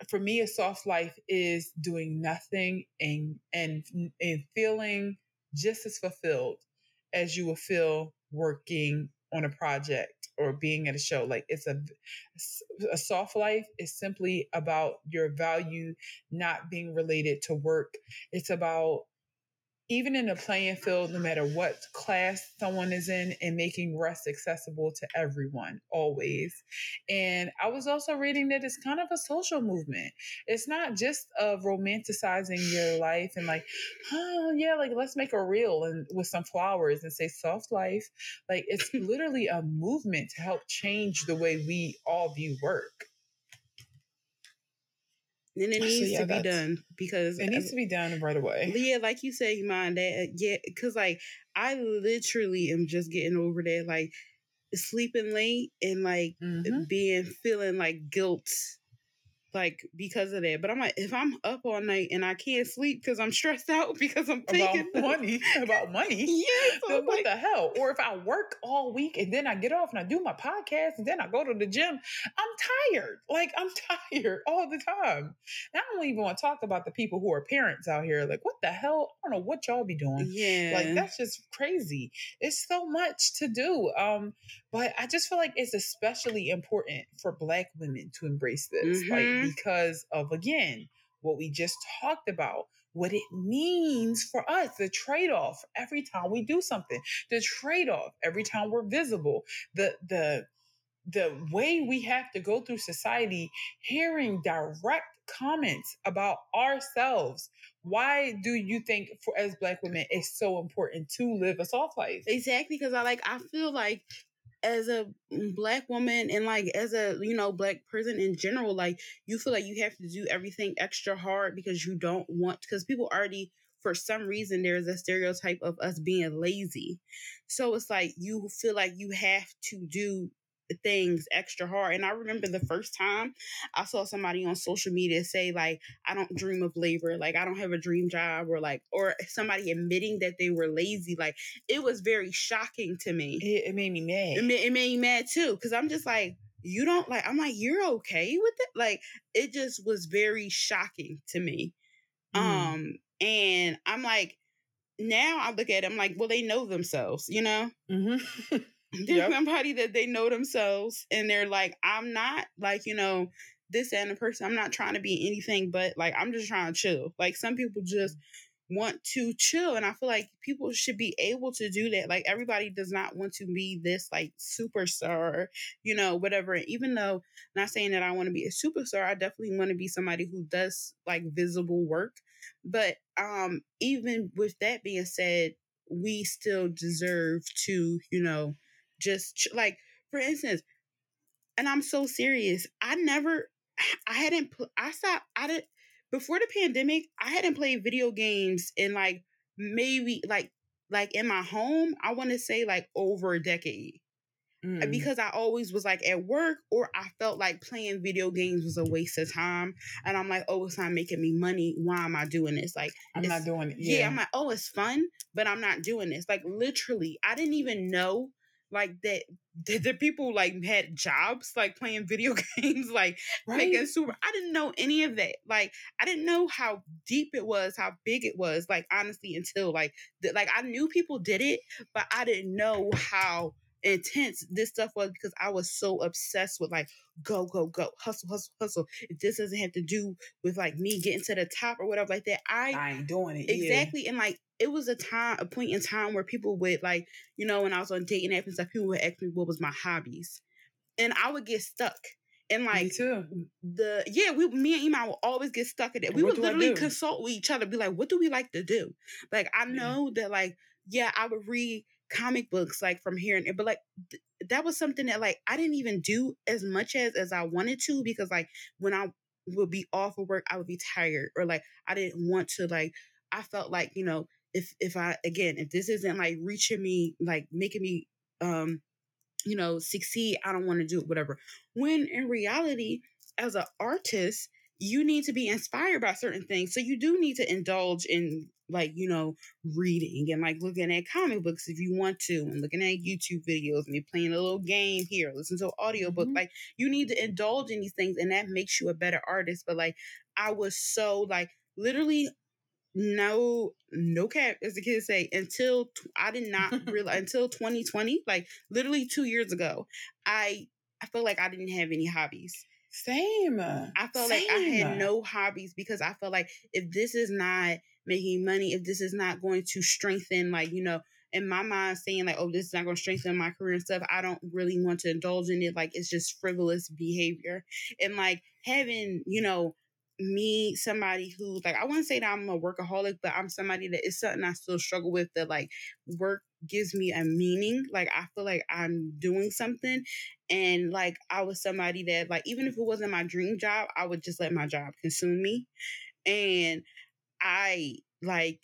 [SPEAKER 1] for me a soft life is doing nothing and and and feeling just as fulfilled as you will feel working on a project or being at a show. Like it's a a soft life is simply about your value not being related to work. It's about even in a playing field, no matter what class someone is in, and making rest accessible to everyone always. And I was also reading that it's kind of a social movement. It's not just of romanticizing your life and like, oh yeah, like let's make a reel and with some flowers and say soft life. Like it's literally a movement to help change the way we all view work.
[SPEAKER 2] And it needs so, yeah, to be done because
[SPEAKER 1] it needs to be done right away.
[SPEAKER 2] Yeah, like you say, mind that yeah, because like I literally am just getting over that, like sleeping late and like mm-hmm. being feeling like guilt like because of that. But I'm like, if I'm up all night and I can't sleep because I'm stressed out because I'm taking
[SPEAKER 1] about money, about money. So what like, the hell? Or if I work all week and then I get off and I do my podcast and then I go to the gym, I'm tired. Like I'm tired all the time. And I don't even want to talk about the people who are parents out here. Like, what the hell? I don't know what y'all be doing.
[SPEAKER 2] Yeah.
[SPEAKER 1] Like that's just crazy. It's so much to do. Um, but I just feel like it's especially important for black women to embrace this. Mm-hmm. Like because of again, what we just talked about, what it means for us, the trade-off every time we do something, the trade-off every time we're visible, the the the way we have to go through society hearing direct comments about ourselves why do you think for as black women it's so important to live a soft life
[SPEAKER 2] exactly because i like i feel like as a mm, black woman and like as a you know black person in general like you feel like you have to do everything extra hard because you don't want because people already for some reason there's a stereotype of us being lazy. So it's like you feel like you have to do things extra hard. And I remember the first time I saw somebody on social media say, like, I don't dream of labor, like, I don't have a dream job, or like, or somebody admitting that they were lazy. Like, it was very shocking to me.
[SPEAKER 1] It, it made me mad.
[SPEAKER 2] It made, it made me mad too, because I'm just like, you don't like, I'm like, you're okay with it? Like, it just was very shocking to me. Mm. Um, and I'm like, now I look at them like, well, they know themselves, you know?
[SPEAKER 1] Mm-hmm.
[SPEAKER 2] There's
[SPEAKER 1] Yep.
[SPEAKER 2] somebody that they know themselves and they're like, I'm not like, you know, this and a person. I'm not trying to be anything but like I'm just trying to chill. Like some people just want to chill and I feel like people should be able to do that. Like everybody does not want to be this like superstar, you know, whatever. Even though not saying that I want to be a superstar, I definitely want to be somebody who does like visible work. But um even with that being said, we still deserve to, you know, just ch- like for instance, and I'm so serious. I never, I hadn't, pl- I stopped, I did before the pandemic. I hadn't played video games in like maybe like like in my home. I want to say like over a decade
[SPEAKER 1] Mm.
[SPEAKER 2] because I always was like at work or I felt like playing video games was a waste of time. And I'm like, oh, it's not making me money. Why am I doing this? Like,
[SPEAKER 1] I'm not doing it.
[SPEAKER 2] yeah.
[SPEAKER 1] Yeah.
[SPEAKER 2] I'm like, oh, it's fun, but I'm not doing this. Like literally, I didn't even know like that that the people like had jobs like playing video games, like
[SPEAKER 1] right.
[SPEAKER 2] making super. I didn't know any of that. Like I didn't know how deep it was, how big it was. Like honestly, until like th- like I knew people did it, but I didn't know how intense this stuff was because I was so obsessed with like go go go hustle hustle hustle. If this doesn't have to do with like me getting to the top or whatever like that, I
[SPEAKER 1] I ain't doing it. yeah.
[SPEAKER 2] Exactly. And like it was a time, a point in time where people would like, you know, when I was on dating apps and stuff, people would ask me what was my hobbies. And I would get stuck. And like the yeah, we me and Iman will always get stuck at it. We would literally consult with each other, be like, what do we like to do? Like I
[SPEAKER 1] Yeah.
[SPEAKER 2] know that like, yeah, I would read comic books like from here and there, but like th- that was something that like I didn't even do as much as as I wanted to because like when I would be off of work, I would be tired or like I didn't want to like I felt like, you know, if if I again, if this isn't like reaching me, like making me um, you know, succeed, I don't want to do it, whatever. When in reality, as an artist, you need to be inspired by certain things. So you do need to indulge in like, you know, reading and like looking at comic books if you want to and looking at YouTube videos and playing a little game here, listen to an audiobook.
[SPEAKER 1] Mhm.
[SPEAKER 2] Like you need to indulge in these things and that makes you a better artist. But like I was so like literally no no cap as the kids say until t- i did not realize until 2020 like literally two years ago i i felt like i didn't have any hobbies.
[SPEAKER 1] Same.
[SPEAKER 2] i felt like i had no hobbies because i felt like if this is not making money if this is not going to strengthen like you know in my mind saying like oh this is not going to strengthen my career and stuff i don't really want to indulge in it like it's just frivolous behavior. And like having you know me somebody who like I wouldn't say that I'm a workaholic, but I'm somebody that is something I still struggle with that like work gives me a meaning. Like I feel like I'm doing something. And like I was somebody that like even if it wasn't my dream job, I would just let my job consume me. And I like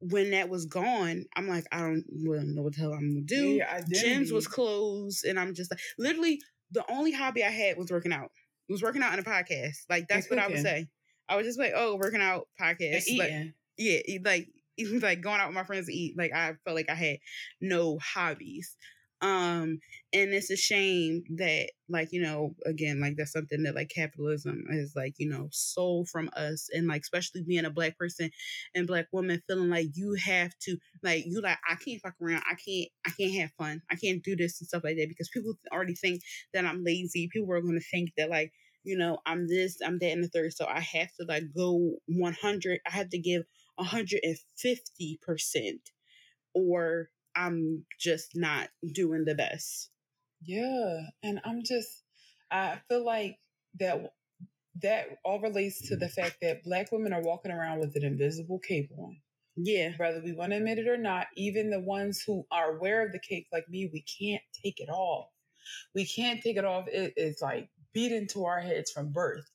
[SPEAKER 2] when that was gone, I'm like, I don't really know what the hell I'm gonna do.
[SPEAKER 1] Yeah,
[SPEAKER 2] Gyms was closed, and I'm just like, literally, the only hobby I had was working out. Was working out in a podcast. Like that's what I would say. I was just like, oh, working out podcast. Like, yeah, like like going out with my friends to eat. Like I felt like I had no hobbies. Um, and it's a shame that like, you know, again, like that's something that like capitalism is like, you know, sold from us and like especially being a black person and black woman feeling like you have to like you like I can't fuck around. I can't I can't have fun. I can't do this and stuff like that because people already think that I'm lazy. People are gonna think that like you know, I'm this, I'm that, and the third. So I have to like go 100. I have to give 150 percent, or I'm just not doing the best.
[SPEAKER 1] Yeah, and I'm just I feel like that that all relates to the fact that black women are walking around with an invisible cape on.
[SPEAKER 2] Yeah,
[SPEAKER 1] Whether we want to admit it or not, even the ones who are aware of the cape like me, we can't take it off. We can't take it off. It is like beat into our heads from birth.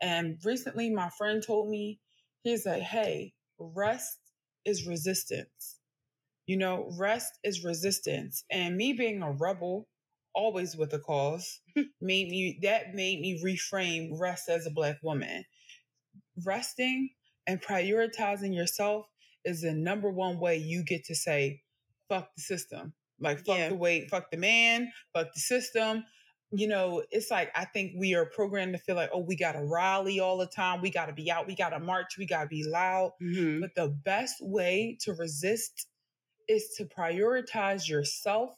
[SPEAKER 1] And recently my friend told me, he's like, hey, rest is resistance. You know, rest is resistance. And me being a rebel, always with a cause, made me that made me reframe rest as a black woman. Resting and prioritizing yourself is the number one way you get to say, fuck the system. Like fuck
[SPEAKER 2] Yeah.
[SPEAKER 1] the way, fuck the man, fuck the system. you know, it's like I think we are programmed to feel like, oh, we got to rally all the time. We got to be out. We got to march. We got to be loud.
[SPEAKER 2] Mhm.
[SPEAKER 1] But the best way to resist is to prioritize yourself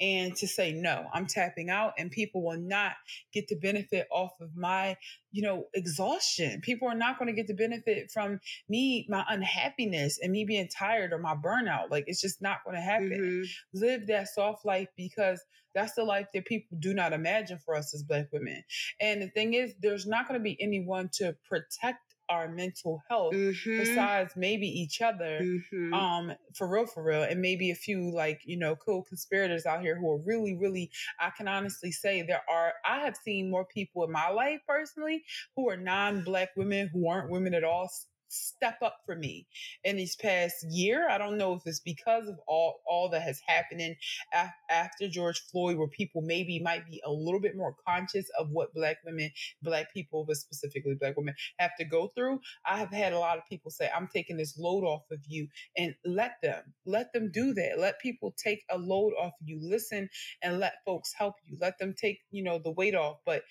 [SPEAKER 1] and to say, no, I'm tapping out, and people will not get the benefit off of my, you know, exhaustion. People are not going to get the benefit from me, my unhappiness, and me being tired or my burnout. Like, it's just not going to happen
[SPEAKER 2] Mhm.
[SPEAKER 1] live that soft life because that's the life that people do not imagine for us as black women. And the thing is, there's not going to be anyone to protect our mental health
[SPEAKER 2] Mhm.
[SPEAKER 1] besides maybe each other.
[SPEAKER 2] Mhm.
[SPEAKER 1] Um, for real, for real, and maybe a few like you know cool conspirators out here who are really, really. I can honestly say there are. I have seen more people in my life personally who are non-black women who aren't women at all step up for me in this past year. I don't know if it's because of all all that has happened af- after George Floyd, where people maybe might be a little bit more conscious of what black women, black people, but specifically black women, have to go through. I have had a lot of people say, "I'm taking this load off of you," and let them, let them do that. Let people take a load off of you. Listen and let folks help you. Let them take, you know, the weight off. But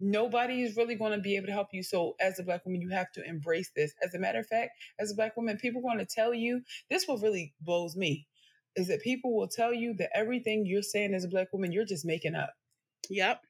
[SPEAKER 1] nobody is really going to be able to help you. So as a black woman, you have to embrace this. As a matter of fact, as a black woman, people want to tell you this. What really blows me is that people will tell you that everything you're saying as a black woman, you're just making up.
[SPEAKER 2] Yep.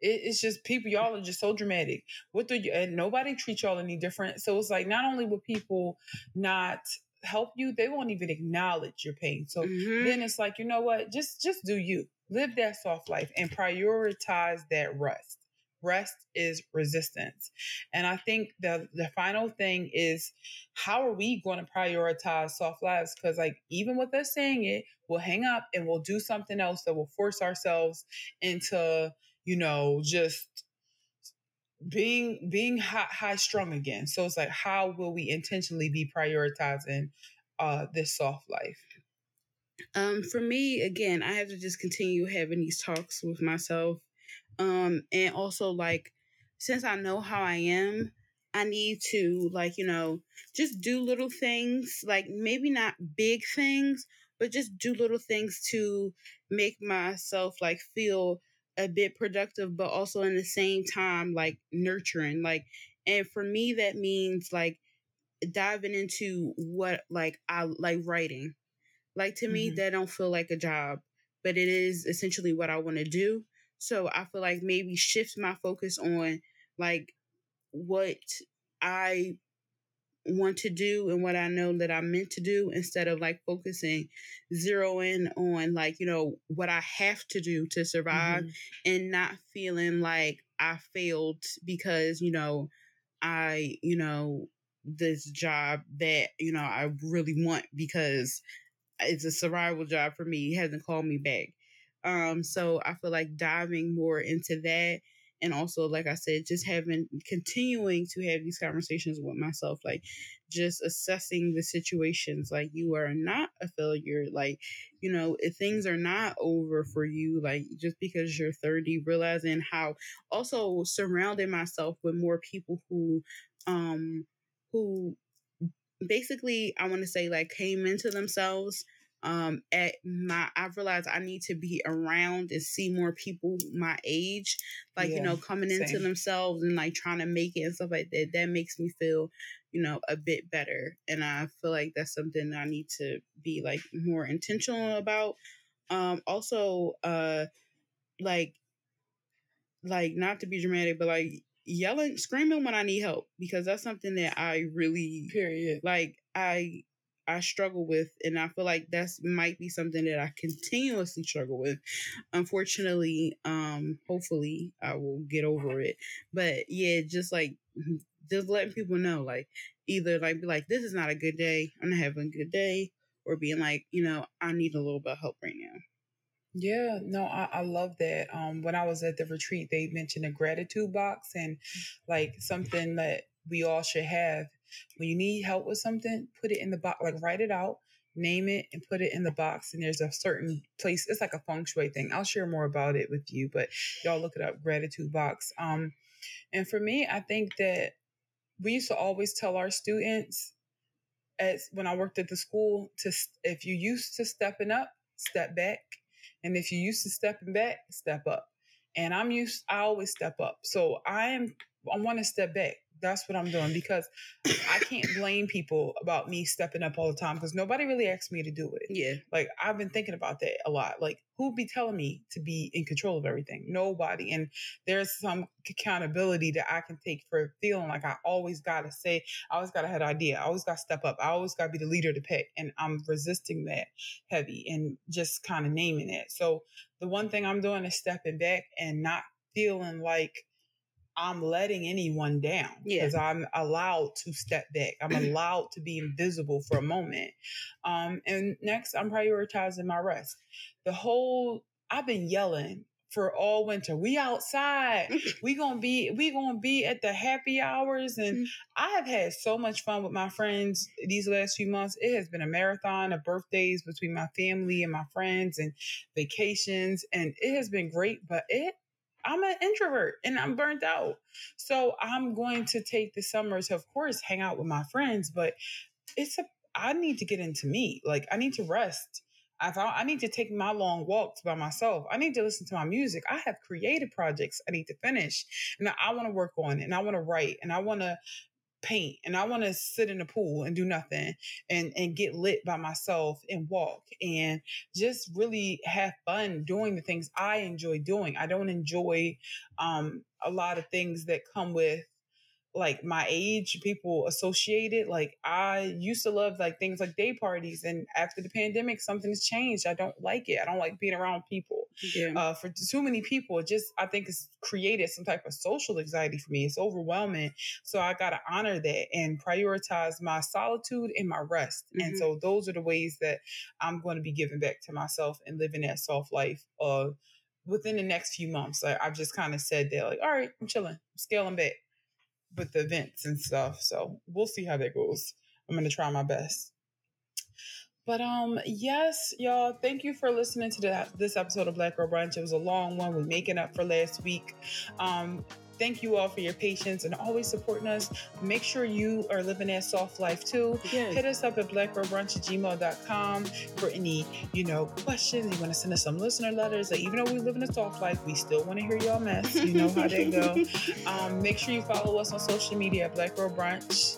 [SPEAKER 1] It, it's just people, y'all are just so dramatic. What do you, and nobody treats y'all any different. So it's like not only will people not help you, they won't even acknowledge your pain. So
[SPEAKER 2] Mhm.
[SPEAKER 1] then it's like, you know what? Just just do you. Live that soft life and prioritize that rest. Rest is resistance. And I think the the final thing is how are we going to prioritize soft lives? Because like even with us saying it, we'll hang up and we'll do something else that will force ourselves into, you know, just being being high, high strung again. So it's like how will we intentionally be prioritizing uh this soft life?
[SPEAKER 2] Um, for me, again, I have to just continue having these talks with myself. Um, and also like since I know how I am, I need to like, you know, just do little things, like maybe not big things, but just do little things to make myself like feel a bit productive, but also in the same time like nurturing. Like and for me that means like diving into what like I like writing. Like to me,
[SPEAKER 1] Mhm.
[SPEAKER 2] that don't feel like a job, but it is essentially what I want to do. So I feel like maybe shift my focus on like what I want to do and what I know that I'm meant to do instead of like focusing zero in on like, you know, what I have to do to survive
[SPEAKER 1] Mhm.
[SPEAKER 2] and not feeling like I failed because, you know, I, you know, this job that, you know, I really want because it's a survival job for me. Hasn't called me back. Um, so I feel like diving more into that and also like I said, just having continuing to have these conversations with myself, like just assessing the situations. Like you are not a failure. Like, you know, if things are not over for you, like just because you're 30, realizing how also surrounding myself with more people who um who basically I want to say like came into themselves um at my I've realized I need to be around and see more people my age like you know coming into themselves and like trying to make it and stuff like that that makes me feel you know a bit better. And I feel like that's something I need to be like more intentional about. Um also uh like like not to be dramatic but like yelling screaming when I need help because that's something that I really
[SPEAKER 1] Period.
[SPEAKER 2] like I I struggle with and I feel like that's might be something that I continuously struggle with. Unfortunately, um hopefully I will get over it. But yeah, just like just letting people know like either like be like this is not a good day, I'm not having a good day or being like, you know, I need a little bit of help right now.
[SPEAKER 1] Yeah, no, I, I love that. Um, when I was at the retreat, they mentioned a gratitude box and like something that we all should have. When you need help with something, put it in the box, like write it out, name it, and put it in the box. And there's a certain place. It's like a feng shui thing. I'll share more about it with you, but y'all look it up. Gratitude box. Um, and for me, I think that we used to always tell our students, as when I worked at the school, to if you used to stepping up, step back. And if you're used to stepping back, step up. and I'm used. I always step up, so I am. I want to step back that's what I'm doing because I can't blame people about me stepping up all the time because nobody really asked me to do it.
[SPEAKER 2] Yeah.
[SPEAKER 1] Like I've been thinking about that a lot. Like who'd be telling me to be in control of everything? Nobody. And there's some accountability that I can take for feeling like I always gotta say, I always gotta have an idea. I always gotta step up. I always gotta be the leader to pick. And I'm resisting that heavy and just kind of naming it. So the one thing I'm doing is stepping back and not feeling like I'm letting anyone down because yeah. I'm allowed to step back. I'm allowed to be invisible for a moment. Um, and next, I'm prioritizing my rest. The whole I've been yelling for all winter. We outside. we gonna be we gonna be at the happy hours, and mm. I have had so much fun with my friends these last few months. It has been a marathon of birthdays between my family and my friends, and vacations, and it has been great. But it I'm an introvert and I'm burnt out. So I'm going to take the summer to, of course, hang out with my friends, but it's a, I need to get into me. Like, I need to rest. I thought I need to take my long walks by myself. I need to listen to my music. I have creative projects I need to finish and I want to work on and I want to write and I want to paint and I want to sit in the pool and do nothing and and get lit by myself and walk and just really have fun doing the things I enjoy doing. I don't enjoy um a lot of things that come with like my age people associated like i used to love like things like day parties and after the pandemic something's changed. I don't like it. I don't like being around people yeah. uh, for too many people. It just i think it's created some type of social anxiety for me. It's overwhelming. So i gotta honor that and prioritize my solitude and my rest. Mm-hmm. and so those are the ways that i'm going to be giving back to myself and living that soft life uh within the next few months. I, i've just kind of said that like all right i'm chilling. I'm scaling back with the events and stuff. So we'll see how that goes. I'm gonna try my best. But um, yes, y'all, thank you for listening to the, this episode of Black Girl Brunch. It was a long one. We're making up for last week. Um, thank you all for your patience and always supporting us. Make sure you are living that soft life too. Yes. Hit us up at blackgirlbrunch at gmail.com for any, you know, questions. You want to send us some listener letters. Like, even though we live in a soft life, we still want to hear y'all mess. You know how they go. um, make sure you follow us on social media at Black Girl Brunch.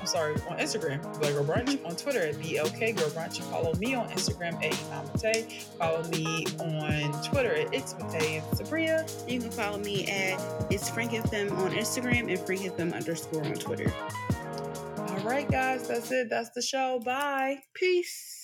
[SPEAKER 1] I'm sorry, on Instagram, Black Girl Brunch. On Twitter at BLK Girl Brunch. Follow me on Instagram at Imamate. Follow me on Twitter at It's Mate and Sabria.
[SPEAKER 2] You can follow me at It's Frank FM on Instagram and Frank FM underscore on Twitter.
[SPEAKER 1] All right, guys, that's it. That's the show. Bye.
[SPEAKER 2] Peace.